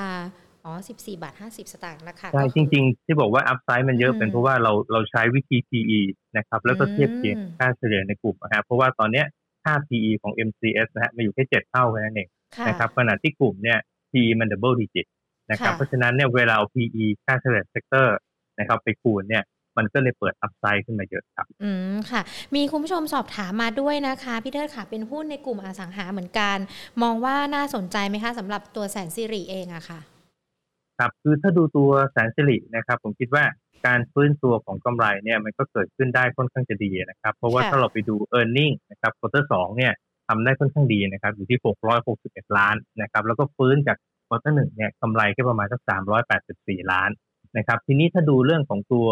อ๋อ14บาท50สตางค์นะคะใช่จริง ๆ ที่บอกว่าอัพไซด์มันเยอะเป็นเพราะว่าเราเราใช้วิธี PE นะครับ แล้วก็เทียบเคียงค่าเฉลี่ยในกลุ่มนะฮะเพราะว่าตอนเนี้ยค่า PE ของ MCS นะฮะมาอยู่แค่7เท่าแค่นั้นเองนะครับขณะที่กลุ่มเนี่ย PE มัน double digit นะครับเพราะฉะนั้นเนี่ยเวลาเอา PE ค่าเฉลี่ย sector นะครับไปคูณเนี่ย มันก็เลยเปิด upside ขึ้นมาเยอะครับ อืมค่ะ มีคุณผู้ชมสอบถามมาด้วยนะคะพี่เทิดค่ะเป็นหุ้นในกลุ่มอสังหาเหมือนกัน มองว่าน่าสนใจไหมคะสำหรับตัวแสนสิริเองอะค่ะ ครับคือถ้าดูตัวแสนสิรินะครับ ผมคิดว่าการฟื้นตัวของกำไรเนี่ยมันก็เกิดขึ้นได้ค่อนข้างจะดีนะครับ เพราะว่าถ้าเราไปดู e a r n i n g นะครับ quarter สองเนี่ยทำได้ค่อนข้างดีนะครับอยู่ที่ 661 ล้านนะครับแล้วก็ฟื้นจากควอเตอร์หนึ่งเนี่ยกำไรแค่ประมาณสัก384 ล้านนะครับทีนี้ถ้าดูเรื่องของตัว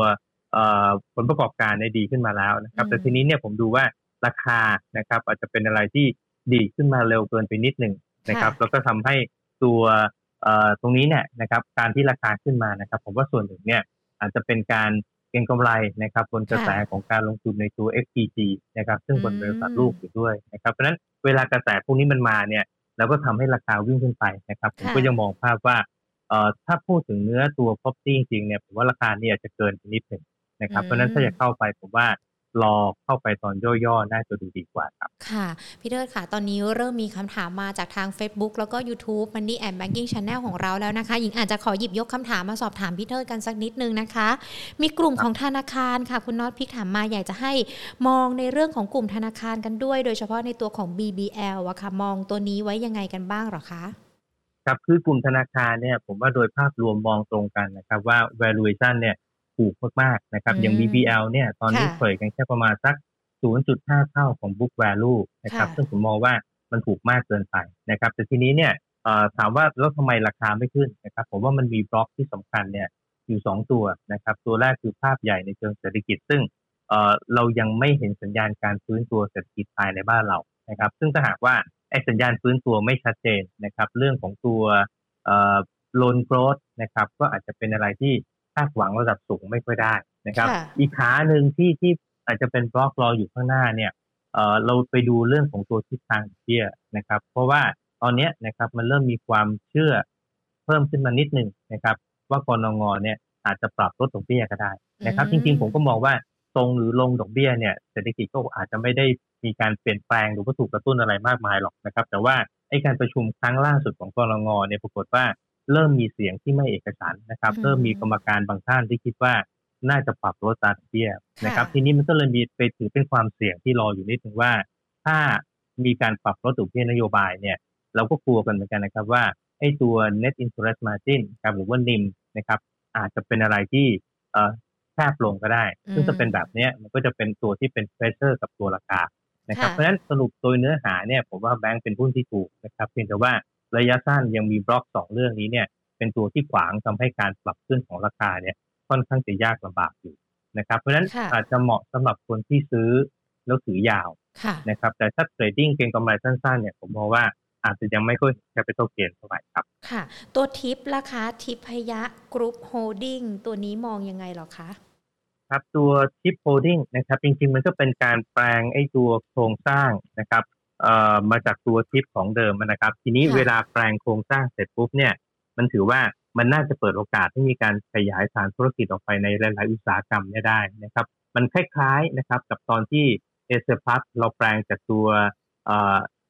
ผลประกอบการในดีขึ้นมาแล้วนะครับ แต่ทีนี้เนี่ยผมดูว่าราคานะครับอาจจะเป็นอะไรที่ดีขึ้นมาเร็วเกินไปนิดหนึ่งนะครับ แล้วก็ทำให้ตัวตรงนี้เนี่ยนะครับ การที่ราคาขึ้นมานะครับ ผมว่าส่วนหนึ่งเนี่ยอาจจะเป็นการเก็งกำไรนะครับบนกระแสของการลงทุนในตัว XPG นะครับซึ่งบนบริษัทลูกอยู่ด้วยนะครับเพราะฉะนั้นเวลากระแสพวกนี้มันมาเนี่ยเราก็ทำให้ราคาวิ่งขึ้นไปนะครับผมก็ยังมองภาพว่าเอ่อถ้าพูดถึงเนื้อตัว property จริงๆเนี่ยผมว่าราคาเนี่ยอาจจะเกินไปนิดหนึ่ง นะครับ เพราะฉะนั้นถ้าจะเข้าไปผมว่ารอเข้าไปตอนย่อๆ น่าจะดูดีกว่าครับ ค่ะ พี่เทิดค่ะ ตอนนี้เริ่มมีคำถามมาจากทาง Facebook แล้วก็ YouTube Money and Banking Channel ของเราแล้วนะคะ หญิงอาจจะขอหยิบยกคำถามมาสอบถามพี่เทิดกันสักนิดนึงนะคะ มีกลุ่มของธนาคารค่ะ คุณน็อตพิกถามมาอยากจะให้มองในเรื่องของกลุ่มธนาคารกันด้วย โดยเฉพาะในตัวของ BBL อะค่ะ มองตัวนี้ไว้ยังไงกันบ้างหรอคะครับคือกลุ่มธนาคารเนี่ยผมว่าโดยภาพรวมมองตรงกันนะครับว่า valuation เนี่ย ถูกมากๆนะครับ อย่าง BBL เนี่ยตอนนี้เผยกันแค่ประมาณสัก 0.5 เท่าของ book value นะครับซึ่งผมมองว่ามันถูกมากเกินไปนะครับ แต่ทีนี้เนี่ยถามว่าแล้วทำไมราคาไม่ขึ้นนะครับ ผมว่ามันมีบล็อกที่สำคัญเนี่ยอยู่สองตัวนะครับ ตัวแรกคือภาพใหญ่ในเชิงเศรษฐกิจ ซึ่งเรายังไม่เห็นสัญญาณการฟื้นตัวเศรษฐกิจภายในบ้านเรานะครับ ซึ่งถ้าหากว่าไอ้สัญญาณฟื้นตัวไม่ชัดเจนนะครับ เรื่องของตัวโลนโกรดนะครับ ก็อาจจะเป็นอะไรที่คาดหวังระดับสูงไม่ค่อยได้นะครับ อีกขาหนึ่งที่ที่อาจจะเป็นบล็อกรออยู่ข้างหน้าเนี่ยเราไปดูเรื่องของตัวทิศทางเที่ยนะครับ เพราะว่าตอนนี้นะครับมันเริ่มมีความเชื่อเพิ่มขึ้นมานิดนึงนะครับ ว่ากรงงเนี่ยอาจจะปรับลดดอกเบี้ยก็ได้นะครับ จริงๆ ผมก็มองว่าตรงหรือลงดอกเบี้ยเนี่ยเศรษฐกิจก็อาจจะไม่ได้มีการเปลี่ยนแปลงหรือว่าถูกกระตุ้นอะไรมากมายหรอกนะครับ แต่ว่าไอ้การประชุมครั้งล่าสุดของกรงงเนี่ยปรากฏว่า เริ่มมีเสียงที่ไม่เอกฉันนะครับ เริ่มมีกรรมการบางท่านที่คิดว่าน่าจะปรับลดตาดอกเบี้ยนะครับ ทีนี้มันก็เลยมีไปถือเป็นความเสี่ยงที่รออยู่นิดนึงว่า ถ้ามีการปรับลดดอกเบี้ยนโยบายเนี่ย เราก็กลัวกันเหมือนกันนะครับว่าไอ้ตัว net interest margin ครับหรือว่านิมนะครับอาจจะเป็นอะไรที่แคบลงก็ได้ ซึ่งจะเป็นแบบนี้มันก็จะเป็นตัวที่เป็น pressure กับตัวราคานะครับเพราะฉะนั้นสรุปโดยเนื้อหาเนี่ยผมว่าแบงก์เป็นหุ้นที่ถูกนะครับเพียงแต่ว่า ระยะสั้นยังมีบล็อกสองเรื่องนี้เนี่ยเป็นตัวที่ขวางทำให้การปรับขึ้นของราคาเนี่ยค่อนข้างจะยากลำบากอยู่นะครับเพราะฉะนั้นอาจจะเหมาะสำหรับคนที่ซื้อแล้วถือยาวนะครับแต่ถ้า trading เก็งกำไรสั้นๆเนี่ยผมมองว่าอาจจะยังไม่ค่อย capital gain เท่าไหร่ครับ ค่ะ ตัวทิปราคาทิพยกรุ๊ปโฮลดิ้งตัวนี้มองยังไงหรอคะ ครับตัว TIP holding นะครับ จริงๆ มันก็เป็นการแปลงไอ้ตัวโครงสร้างนะครับเอ่อ มาจากตัวทิปของเดิมนะครับ ทีนี้เวลาแปลงโครงสร้างเสร็จปุ๊บเนี่ย มันถือว่ามันน่าจะเปิดโอกาสให้มีการขยายฐานธุรกิจออกไปในหลายๆอุตสาหกรรมได้นะครับ มันคล้ายๆนะครับกับตอนที่เอเซียพลัสเราแปลงจากตัวเ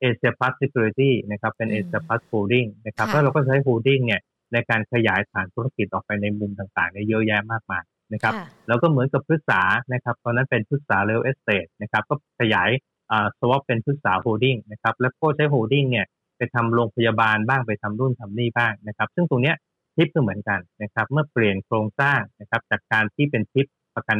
อเซียพลัส securities นะครับเป็นเอเซียพลัส holding นะครับแล้วเราก็ใช้ holding เนี่ยในการขยายฐานธุรกิจออกไปในมุมต่างๆเนี่ยเยอะแยะมากมายนะครับแล้วก็เหมือนกับพฤกษานะครับตอนนั้นเป็นพฤกษา real estate นะครับก็ขยายอ่า swap เป็นพฤกษา holding นะครับแล้วก็ใช้ holding เนี่ยไปทำโรงพยาบาลบ้างไปทำนู่นทำนี่บ้างนะครับซึ่งตรงเนี้ยทิปก็เหมือนกันนะครับเมื่อเปลี่ยนโครงสร้างนะครับจากการที่เป็นทิปประกัน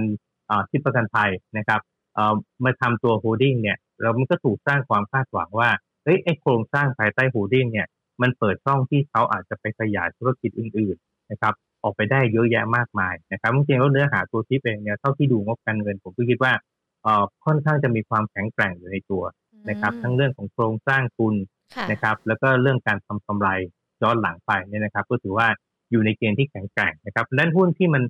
อ่าทิปประกันภัยนะครับเอ่อมาทำตัว holding เนี่ยเรามันก็ถูกสร้างความคาดหวังว่าเฮ้ยไอ้โครงสร้างภายใต้ holding เนี่ยมันเปิดช่องที่เขาอาจจะไปขยายธุรกิจอื่นๆนะครับออกไปได้เยอะแยะมากมายนะครับจริงๆแล้วเนื้อหาตัวที่เป็นเนี่ยเท่าที่ดูงบการเงินผมก็คิดว่า ค่อนข้างจะมีความแข็งแกร่งอยู่ในตัวนะครับ ทั้งเรื่องของโครงสร้างทุนนะครับ แล้วก็เรื่องการทำกำไรย้อนหลังไปเนี่ยนะครับ ก็ถือว่าอยู่ในเกณฑ์ที่แข็งแกร่งนะครับดังนั้นหุ้นที่มัน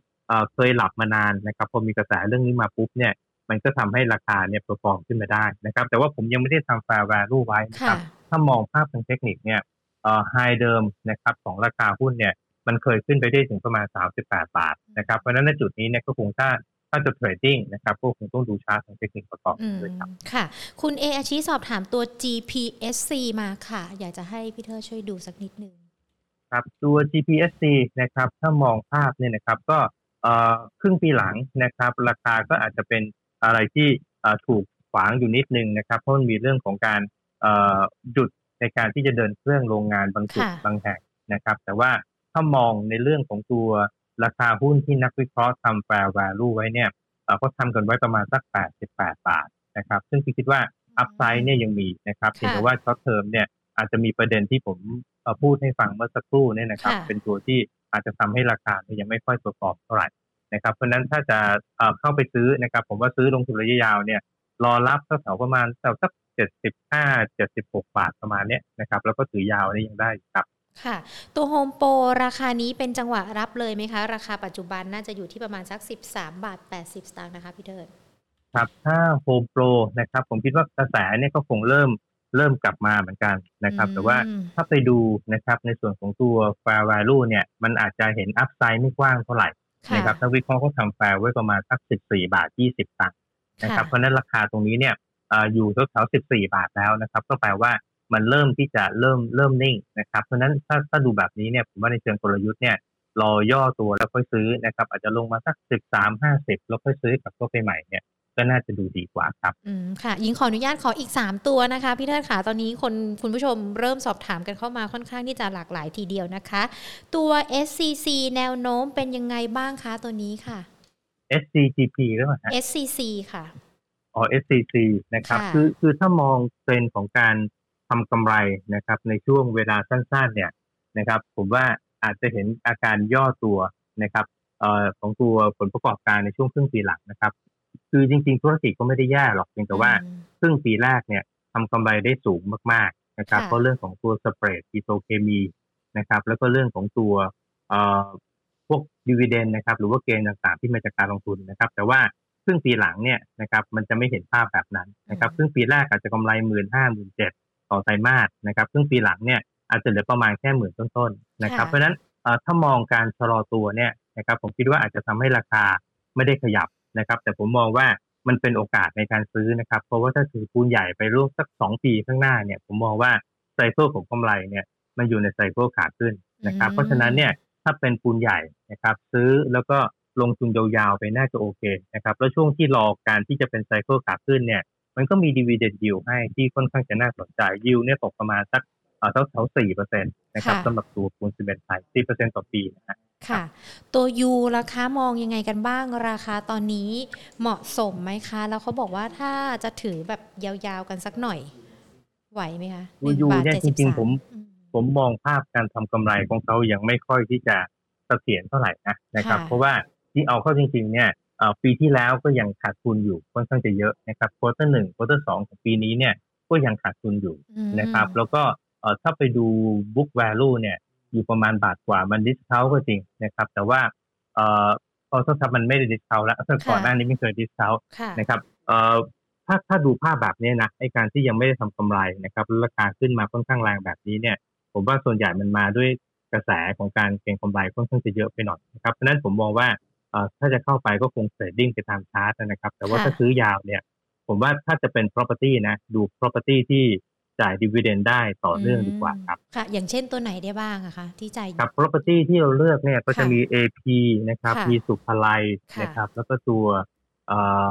เคยหลับมานานนะครับพอมีกระแสเรื่องนี้มาปุ๊บเนี่ยมันก็ทำให้ราคาเนี่ย perform ขึ้นมาได้นะครับ แต่ว่าผมยังไม่ได้ทำ fair value ไว้นะครับ ถ้ามองภาพทางเทคนิคเนี่ยเอ่อ high เดิมนะครับของราคาหุ้นเนี่ยมันเคยขึ้นไปได้ถึงประมาณ 38 บาทนะครับ เพราะฉะนั้นในจุดนี้เนี่ยก็คงถ้า ถ้าจะเทรดดิ้งนะครับก็คงต้องดูชาร์ตทางเทคนิคประกอบด้วยครับค่ะ คุณเออาชีสอบถามตัว GPSC มาค่ะ อยากจะให้พี่เธอช่วยดูสักนิดนึงครับตัว GPSC นะครับถ้ามองภาพเนี่ยนะครับก็เอ่อครึ่งปีหลังนะครับ ราคาก็อาจจะเป็นอะไรที่ถูกขวางอยู่นิดนึงนะครับเพราะมันมีเรื่องของการหยุดในการที่จะเดินเครื่องโรงงานบางจุดบางแห่งนะครับ แต่ว่าถ้ามองในเรื่องของตัว ราคาหุ้นที่นักวิเคราะห์ทำแฟร์ value ไว้เนี่ยเขาทำกันไว้ประมาณสัก 88 บาทนะครับซึ่งคิดว่า upside เนี่ยยังมีนะครับเห็นแต่ว่า short term เนี่ยอาจจะมีประเด็นที่ผมพูดให้ฟังเมื่อสักครู่เนี่ยนะครับ เป็นตัวที่อาจจะทำให้ราคายังไม่ค่อย perform เท่าไหร่นะครับ เพราะนั้นถ้าจะเข้าไปซื้อนะครับ ผมว่าซื้อลงทุนระยะยาวเนี่ยรอรับแถวประมาณแถวสักเจ็ดสิบห้าเจ็ดสิบหกบาทประมาณเนี้ยนะครับ แล้วก็ถือยาวนี่ยังได้ครับ ค่ะ ตัวโฮมโปรราคานี้เป็นจังหวะรับเลยไหมคะ ราคาปัจจุบันน่าจะอยู่ที่ประมาณสักสิบสามบาทแปดสิบสตางค์นะคะพี่เทิดครับถ้าโฮมโปรนะครับ ผมคิดว่ากระแสเนี่ยก็คงเริ่มเริ่มกลับมาเหมือนกันนะครับ แต่ว่าถ้าไปดูนะครับในส่วนของตัว fair value เนี่ยมันอาจจะเห็น upside ไม่กว้างเท่าไหร่นะครับนักวิเคราะห์เขาทำแฟร์ไว้ประมาณสักสิบสี่บาทยี่สิบตังค์นะครับเพราะนั้นราคาตรงนี้เนี่ยอยู่แถวๆสิบสี่บาทแล้วนะครับ ก็แปลว่า มันเริ่มที่จะเริ่มเริ่มนิ่งนะครับ เพราะนั้นถ้าถ้าดูแบบนี้เนี่ยผมว่าในเชิงกลยุทธ์เนี่ยรอย่อตัวแล้วค่อยซื้อนะครับ อาจจะลงมาสักสิบสามห้าสิบแล้วค่อยซื้อกับตัวไปใหม่เนี่ยก็น่าจะดูดีกว่าครับ อืมค่ะ ยิงขออนุญาตขออีก 3 ตัวนะคะ พี่เทิดขาตอนนี้คนคุณผู้ชมเริ่มสอบถามกันเข้ามาค่อนข้างที่จะหลากหลายทีเดียวนะคะ ตัว SCC แนวโน้มเป็นยังไงบ้างคะตัวนี้ค่ะ SCGP หรือเปล่า SCC ค่ะอ๋อ SCC นะครับ คือคือถ้ามองเทรนของการ ทำกำไรนะครับในช่วงเวลาสั้นๆเนี่ยนะครับผมว่าอาจจะเห็นอาการย่อตัวนะครับเอ่อของตัวผลประกอบการในช่วงครึ่งปีหลังนะครับ คือจริงๆธุรกิจก็ไม่ได้แย่หรอกเพียงแต่ว่าอืมครึ่งปีแรกเนี่ยทำกำไรได้สูงมากๆนะครับค่ะเพราะเรื่องของตัวสเปรดปิโตรเคมีนะครับ แล้วก็เรื่องของตัวเอ่อพวกดีเวเดนนะครับ หรือว่าเกณฑ์ต่างๆที่มาจากการลงทุนนะครับ แต่ว่าครึ่งปีหลังเนี่ยนะครับมันจะไม่เห็นภาพแบบนั้นนะครับครึ่งปีแรกอาจจะกำไรหมื่นห้าหมื่นเจ็ด ต่อไตรมาสนะครับครึ่งปีหลังเนี่ยอาจจะเหลือประมาณแค่หมื่นต้นๆนะครับค่ะเพราะฉะนั้นเอ่อถ้ามองการชะลอตัวเนี่ยนะครับผมคิดว่าอาจจะทำให้ราคาไม่ได้ขยับนะครับ แต่ผมมองว่ามันเป็นโอกาสในการซื้อนะครับ เพราะว่าถ้าถือปูนใหญ่ไปร่วมสักสองปีข้างหน้าเนี่ยผมมองว่าไซเคิลของกำไรเนี่ยมันอยู่ในไซเคิลขาขึ้นนะครับอืมเพราะฉะนั้นเนี่ยถ้าเป็นปูนใหญ่นะครับ ซื้อแล้วก็ลงทุนยาวๆไปน่าจะโอเคนะครับ แล้วช่วงที่รอการที่จะเป็นไซเคิลขาขึ้นเนี่ย มันก็มีดีเวเดนยิวให้ที่ค่อนข้างจะน่าสนใจยิวเนี่ยตกประมาณสักเอ่อแถวๆสี่เปอร์เซ็นต์นะครับค่ะสำหรับตัวปูนซีเมนต์ไทยสี่เปอร์เซ็นต์ต่อปีนะฮะค่ะ ตัวยูราคามองยังไงกันบ้างราคาตอนนี้เหมาะสมไหมคะ แล้วเขาบอกว่าถ้าจะถือแบบยาวๆกันสักหน่อย ไหวไหมคะตัวหนึ่งยูบาทเนี่ยเจ็ดจสิบริงสาๆผมอืมผมมองภาพการทำกำไรของเขายังไม่ค่อยที่จะเสถียรเท่าไหร่นะนะครับค่ะเพราะว่าที่เอาเข้าจริง ๆ เนี่ยเอ่อ ปีที่แล้วก็ยังขาดทุนอยู่ค่อนข้างจะเยอะนะครับควอเตอร์หนึ่งควอเตอร์สองของปีนี้เนี่ยก็ยังขาดทุนอยู่อืมนะครับ แล้วก็เอ่อถ้าไปดู book value เนี่ยอยู่ประมาณบาทกว่ามันดิสเ o าก็จริงนะครับ แต่ว่าเอ่อพอถ้ามันไม่ได้ดิสเ o าแล้วก่อนหน้านี้ไม่เคยดิสเ o าค่ะนะครับเอ่อถ้าถ้าดูภาพแบบนี้นะไอการที่ยังไม่ได้ทำกำไรนะครับแล้วราคาขึ้นมาค่อนข้างแรงแบบนี้เนี่ย ผมว่าส่วนใหญ่มันมาด้วยกระแสของการเก็งกำไรค่อนข้างจะเยอะไปหน่อยนะครับเพราะฉะนั้นผมมองว่าเอ่อ ถ้าจะเข้าไปก็คงเทรดดิ้งไปตามชาร์ตนะครับ แต่ว่าค่ะถ้าซื้อยาวเนี่ย ผมว่าถ้าจะเป็น property นะ ดู property ที่จ่าย dividend ได้ต่อเนื่องดีกว่าครับค่ะ อย่างเช่นตัวไหนได้บ้างอะคะ ที่จ่ายครับ property ที่เราเลือกเนี่ยก็จะค่ะมี AP นะครับค่ะมีสุภาลัยค่ะนะครับ แล้วก็ตัวเอ่อ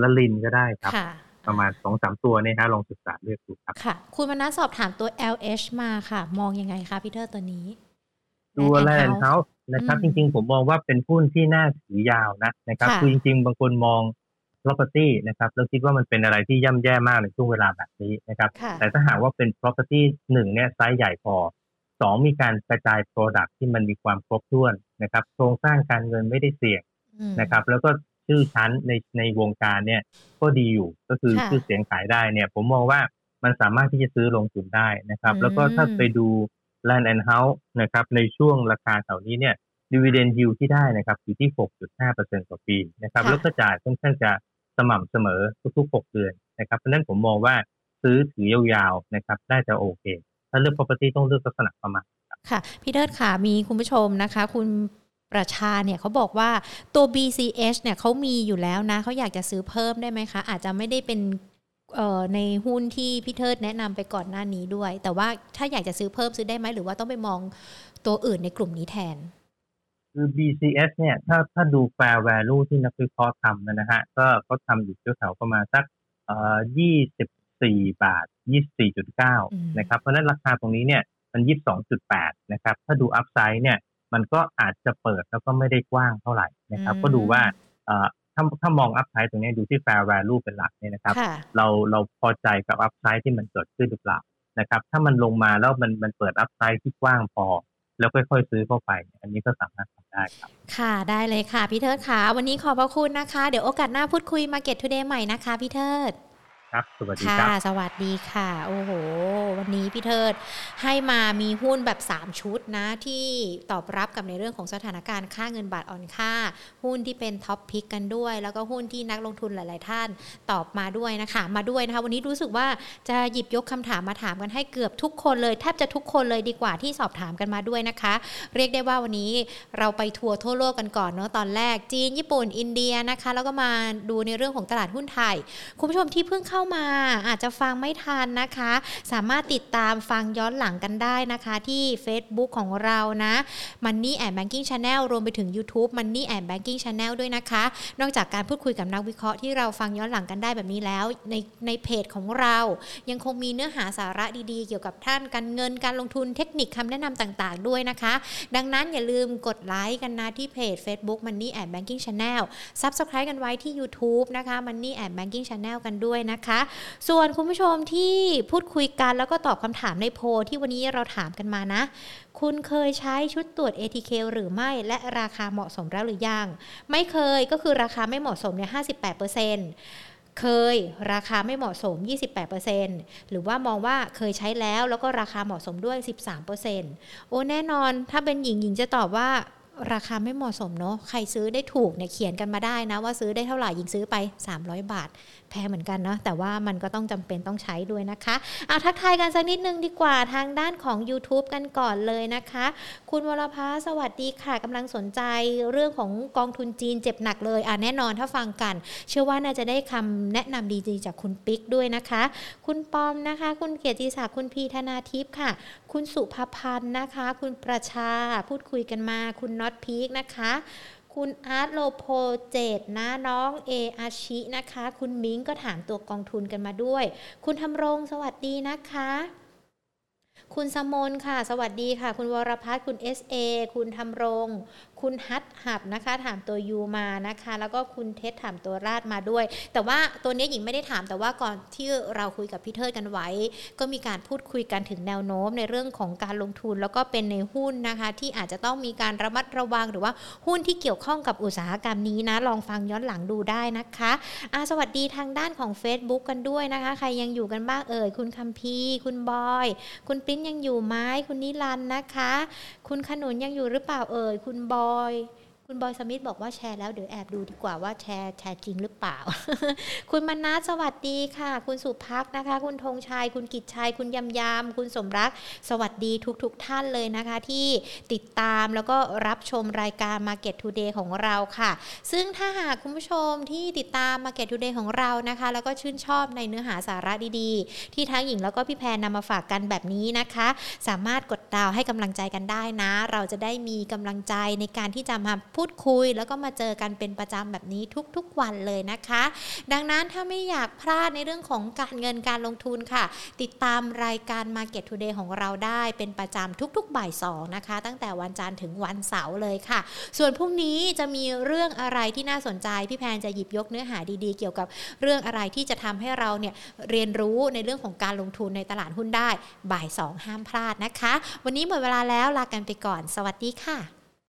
ละลินก็ได้ครับค่ะประมาณสองสามตัวเนี่ยฮะลองศึกษาเลือกดูครับค่ะ คุณมนัสสอบถามตัว LH มาค่ะ มองยังไงคะพีเตอร์ตัวนี้ ตัว Land แล and นด์เฮา House ส์ นะครับอืจมริงๆ ผมมองว่าเป็นหุ้นที่น่าถือยาวนะนะครับค่ะคือจริง ๆ บางคนมอง property นะครับแล้วคิดว่ามันเป็นอะไรที่ย่ำแย่มากในช่วงเวลาแบบนี้นะครับค่ะแต่ถ้าหากว่าเป็น property หนึ่งเนี่ยไซส์ใหญ่พอสองมีการกระจาย product ที่มันมีความครบถ้วนนะครับโครงสร้างการเงินไม่ได้เสี่ยงอืมนะครับ แล้วก็ชื่อชั้นในในวงการเนี่ยก็ดีอยู่ก็คือค่ะชื่อเสียงขายได้เนี่ย ผมมองว่ามันสามารถที่จะซื้อลงทุนได้นะครับอืมแล้วก็ถ้าไปดู Land and House นะครับในช่วงราคาแถวนี้เนี่ย dividend yield ที่ได้นะครับอยู่ที่ 6.5%ต่อปีนะครับค่ะแล้วก็จ่ายค่อนข้างจะสม่ำเสมอทุกๆ 6 เดือนนะครับเพราะฉะนั้นผมมองว่าซื้อถือยาวๆนะครับน่าจะโอเค ถ้าเลือก property ต้องเลือกลักษณะประมาณค่ะ พี่เทิดค่ะ มีคุณผู้ชมนะคะ คุณประชาเนี่ยเขาบอกว่าตัว BCH เนี่ยเขามีอยู่แล้วนะเขาอยากจะซื้อเพิ่มได้ไหมคะ อาจจะไม่ได้เป็นเอ่อ ในหุ้นที่พี่เทิดแนะนำไปก่อนหน้านี้ด้วย แต่ว่าถ้าอยากจะซื้อเพิ่มซื้อได้ไหมหรือว่าต้องไปมองตัวอื่นในกลุ่มนี้แทน คือ BCS เนี่ยถ้าถ้าดู fair value ที่นักวิเคราะห์ทำนะฮะ ก็เขาทำอยู่แถวๆประมาณสักเอ่อ24 บาทอืม24.9 นะครับ เพราะฉะนั้นราคาตรงนี้เนี่ยมัน 22.8 นะครับ ถ้าดู upside เนี่ยมันก็อาจจะเปิดแล้วก็ไม่ได้กว้างเท่าไหร่นะครับอืมก็ดูว่าเอ่อ ถ้าถ้ามอง upside ตรงนี้ดูที่ fair value เป็นหลักเนี่ยนะครับค่ะเราเราพอใจกับ upside ที่มันเกิดขึ้นหรือเปล่านะครับ ถ้ามันลงมาแล้วมันมันเปิด upside ที่กว้างพอ แล้วค่อยๆซื้อเข้าไป อันนี้ก็สามารถทำได้ครับ ค่ะได้เลยค่ะพี่เทิดค่ะ วันนี้ขอบพระคุณนะคะ เดี๋ยวโอกาสหน้าพูดคุย Market Today ใหม่นะคะพี่เทิด ครับสวัสดีค่ะครับสวัสดีค่ะ โอ้โห วันนี้พี่เทิดให้มามีหุ้นแบบ 3 ชุดนะที่ตอบรับกับในเรื่องของสถานการณ์ค่าเงินบาทอ่อนค่า หุ้นที่เป็น top pick กันด้วย แล้วก็หุ้นที่นักลงทุนหลาย ๆ ท่านตอบมาด้วยนะคะ มาด้วยนะคะ วันนี้รู้สึกว่าจะหยิบยกคำถามมาถามกันให้เกือบทุกคนเลย แทบจะทุกคนเลยดีกว่าที่สอบถามกันมาด้วยนะคะ เรียกได้ว่าวันนี้เราไปทัวร์ทั่วโลกกันก่อนเนาะตอนแรกจีนญี่ปุ่นอินเดียนะคะ แล้วก็มาดูในเรื่องของตลาดหุ้นไทยคุณผู้ชมที่เพิ่งเข้ามา อาจจะฟังไม่ทันนะคะ สามารถติดตามฟังย้อนหลังกันได้นะคะที่ Facebook ของเรานะ Money and Banking Channel รวมไปถึง YouTube Money and Banking Channel ด้วยนะคะ นอกจากการพูดคุยกับนักวิเคราะห์ที่เราฟังย้อนหลังกันได้แบบนี้แล้ว ในในเพจของเรา ยังคงมีเนื้อหาสาระดีๆ เกี่ยวกับท่านการเงินการลงทุนเทคนิคคำแนะนำต่างๆ ด้วยนะคะ ดังนั้นอย่าลืมกดไลค์กันนะที่เพจ Facebook Money and Banking Channel Subscribe กันไว้ที่ YouTube นะคะ Money and Banking Channel กันด้วยนะคะส่วนคุณผู้ชมที่พูดคุยกันแล้วก็ตอบคำถามในโพลที่วันนี้เราถามกันมานะ คุณเคยใช้ชุดตรวจ ATK หรือไม่ และราคาเหมาะสมแล้วหรือยัง ไม่เคยก็คือราคาไม่เหมาะสมเนี่ย58%เคยราคาไม่เหมาะสม 28%หรือว่ามองว่าเคยใช้แล้วแล้วก็ราคาเหมาะสมด้วย 13%โอ้แน่นอนถ้าเป็นหญิงหญิงจะตอบว่าราคาไม่เหมาะสมเนาะใครซื้อได้ถูกเนี่ยเขียนกันมาได้นะว่าซื้อได้เท่าไหร่ยิงซื้อไป 300 บาท แพงเหมือนกันเนาะแต่ว่ามันก็ต้องจำเป็นต้องใช้ด้วยนะคะเอาทักทายกันสักนิดนึงดีกว่าทางด้านของ YouTube กันก่อนเลยนะคะ คุณวรภาสวัสดีค่ะกำลังสนใจเรื่องของกองทุนจีนเจ็บหนักเลยอะแน่นอนถ้าฟังกัน เชื่อว่าน่าจะได้คำแนะนำดีๆจากคุณปิ๊กด้วยนะคะ คุณปอมนะคะ คุณเกียรติศักดิ์คุณพีธนาทิพย์ค่ะ คุณสุภพันธ์นะคะ คุณประชาพูดคุยกันมา คุณน็อตพีคนะคะ คุณอาร์ตโลโพเจตนะน้องเออาชินะคะ คุณมิงก็ถามตัวกองทุนกันมาด้วย คุณทำรงสวัสดีนะคะคุณสมนค่ะ สวัสดีค่ะ คุณวรพัฒน์คุณ SA คุณทำรง คุณฮัทหับนะคะถามตัวยูมานะคะ แล้วก็คุณเทสถามตัวราดมาด้วย แต่ว่าตัวนี้หญิงไม่ได้ถามแต่ว่าก่อนที่เราคุยกับพี่เทิดกันไว้ ก็มีการพูดคุยกันถึงแนวโน้มในเรื่องของการลงทุน แล้วก็เป็นในหุ้นนะคะ ที่อาจจะต้องมีการระมัดระวังหรือว่าหุ้นที่เกี่ยวข้องกับอุตสาหกรรมนี้นะ ลองฟังย้อนหลังดูได้นะคะอาสวัสดีทางด้านของ Facebook กันด้วยนะคะ ใครยังอยู่กันบ้างเอ่ยคุณคัมพีคุณบอย คุณปริ้นยังอยู่ไหมคุณนิรันนะคะ คุณขนุนยังอยู่หรือเปล่าเอ่ยคุณบอย joy คุณบอยสมิธบอกว่าแชร์แล้วเดี๋ยวแอบดูดีกว่าว่าแชร์แชร์จริงหรือเปล่า คุณมนัสสวัสดีค่ะ คุณสุพักนะคะ คุณธงชัย คุณกิจชัย คุณยำยำคุณสมรัก สวัสดีทุกๆทท่านเลยนะคะ ที่ติดตามแล้วก็รับชมรายการ Market Today ของเราค่ะ ซึ่งถ้าหากคุณผู้ชมที่ติดตาม Market Today ของเรานะคะ แล้วก็ชื่นชอบในเนื้อหาสาระดีๆ ที่ทั้งหญิงแล้วก็พี่แพรนำมาฝากกันแบบนี้นะคะ สามารถกดดาวให้กำลังใจกันได้นะ เราจะได้มีกำลังใจในการที่จะมาพูดูดคุย แล้วก็มาเจอกันเป็นประจำแบบนี้ทุกๆวันเลยนะคะ ดังนั้นถ้าไม่อยากพลาดในเรื่องของการเงินการลงทุนค่ะ ติดตามรายการ Market Today ของเราได้เป็นประจำทุกๆบ่ายสองนะคะ ตั้งแต่วันจันทร์ถึงวันเสาร์เลยค่ะ ส่วนพรุ่งนี้จะมีเรื่องอะไรที่น่าสนใจ พี่แพนจะหยิบยกเนื้อหาดีๆ เกี่ยวกับเรื่องอะไรที่จะทำให้เราเนี่ยเรียนรู้ในเรื่องของการลงทุนในตลาดหุ้นได้บ่ายสองห้ามพลาดนะคะ วันนี้หมดเวลาแล้วลากันไปก่อน สวัสดีค่ะ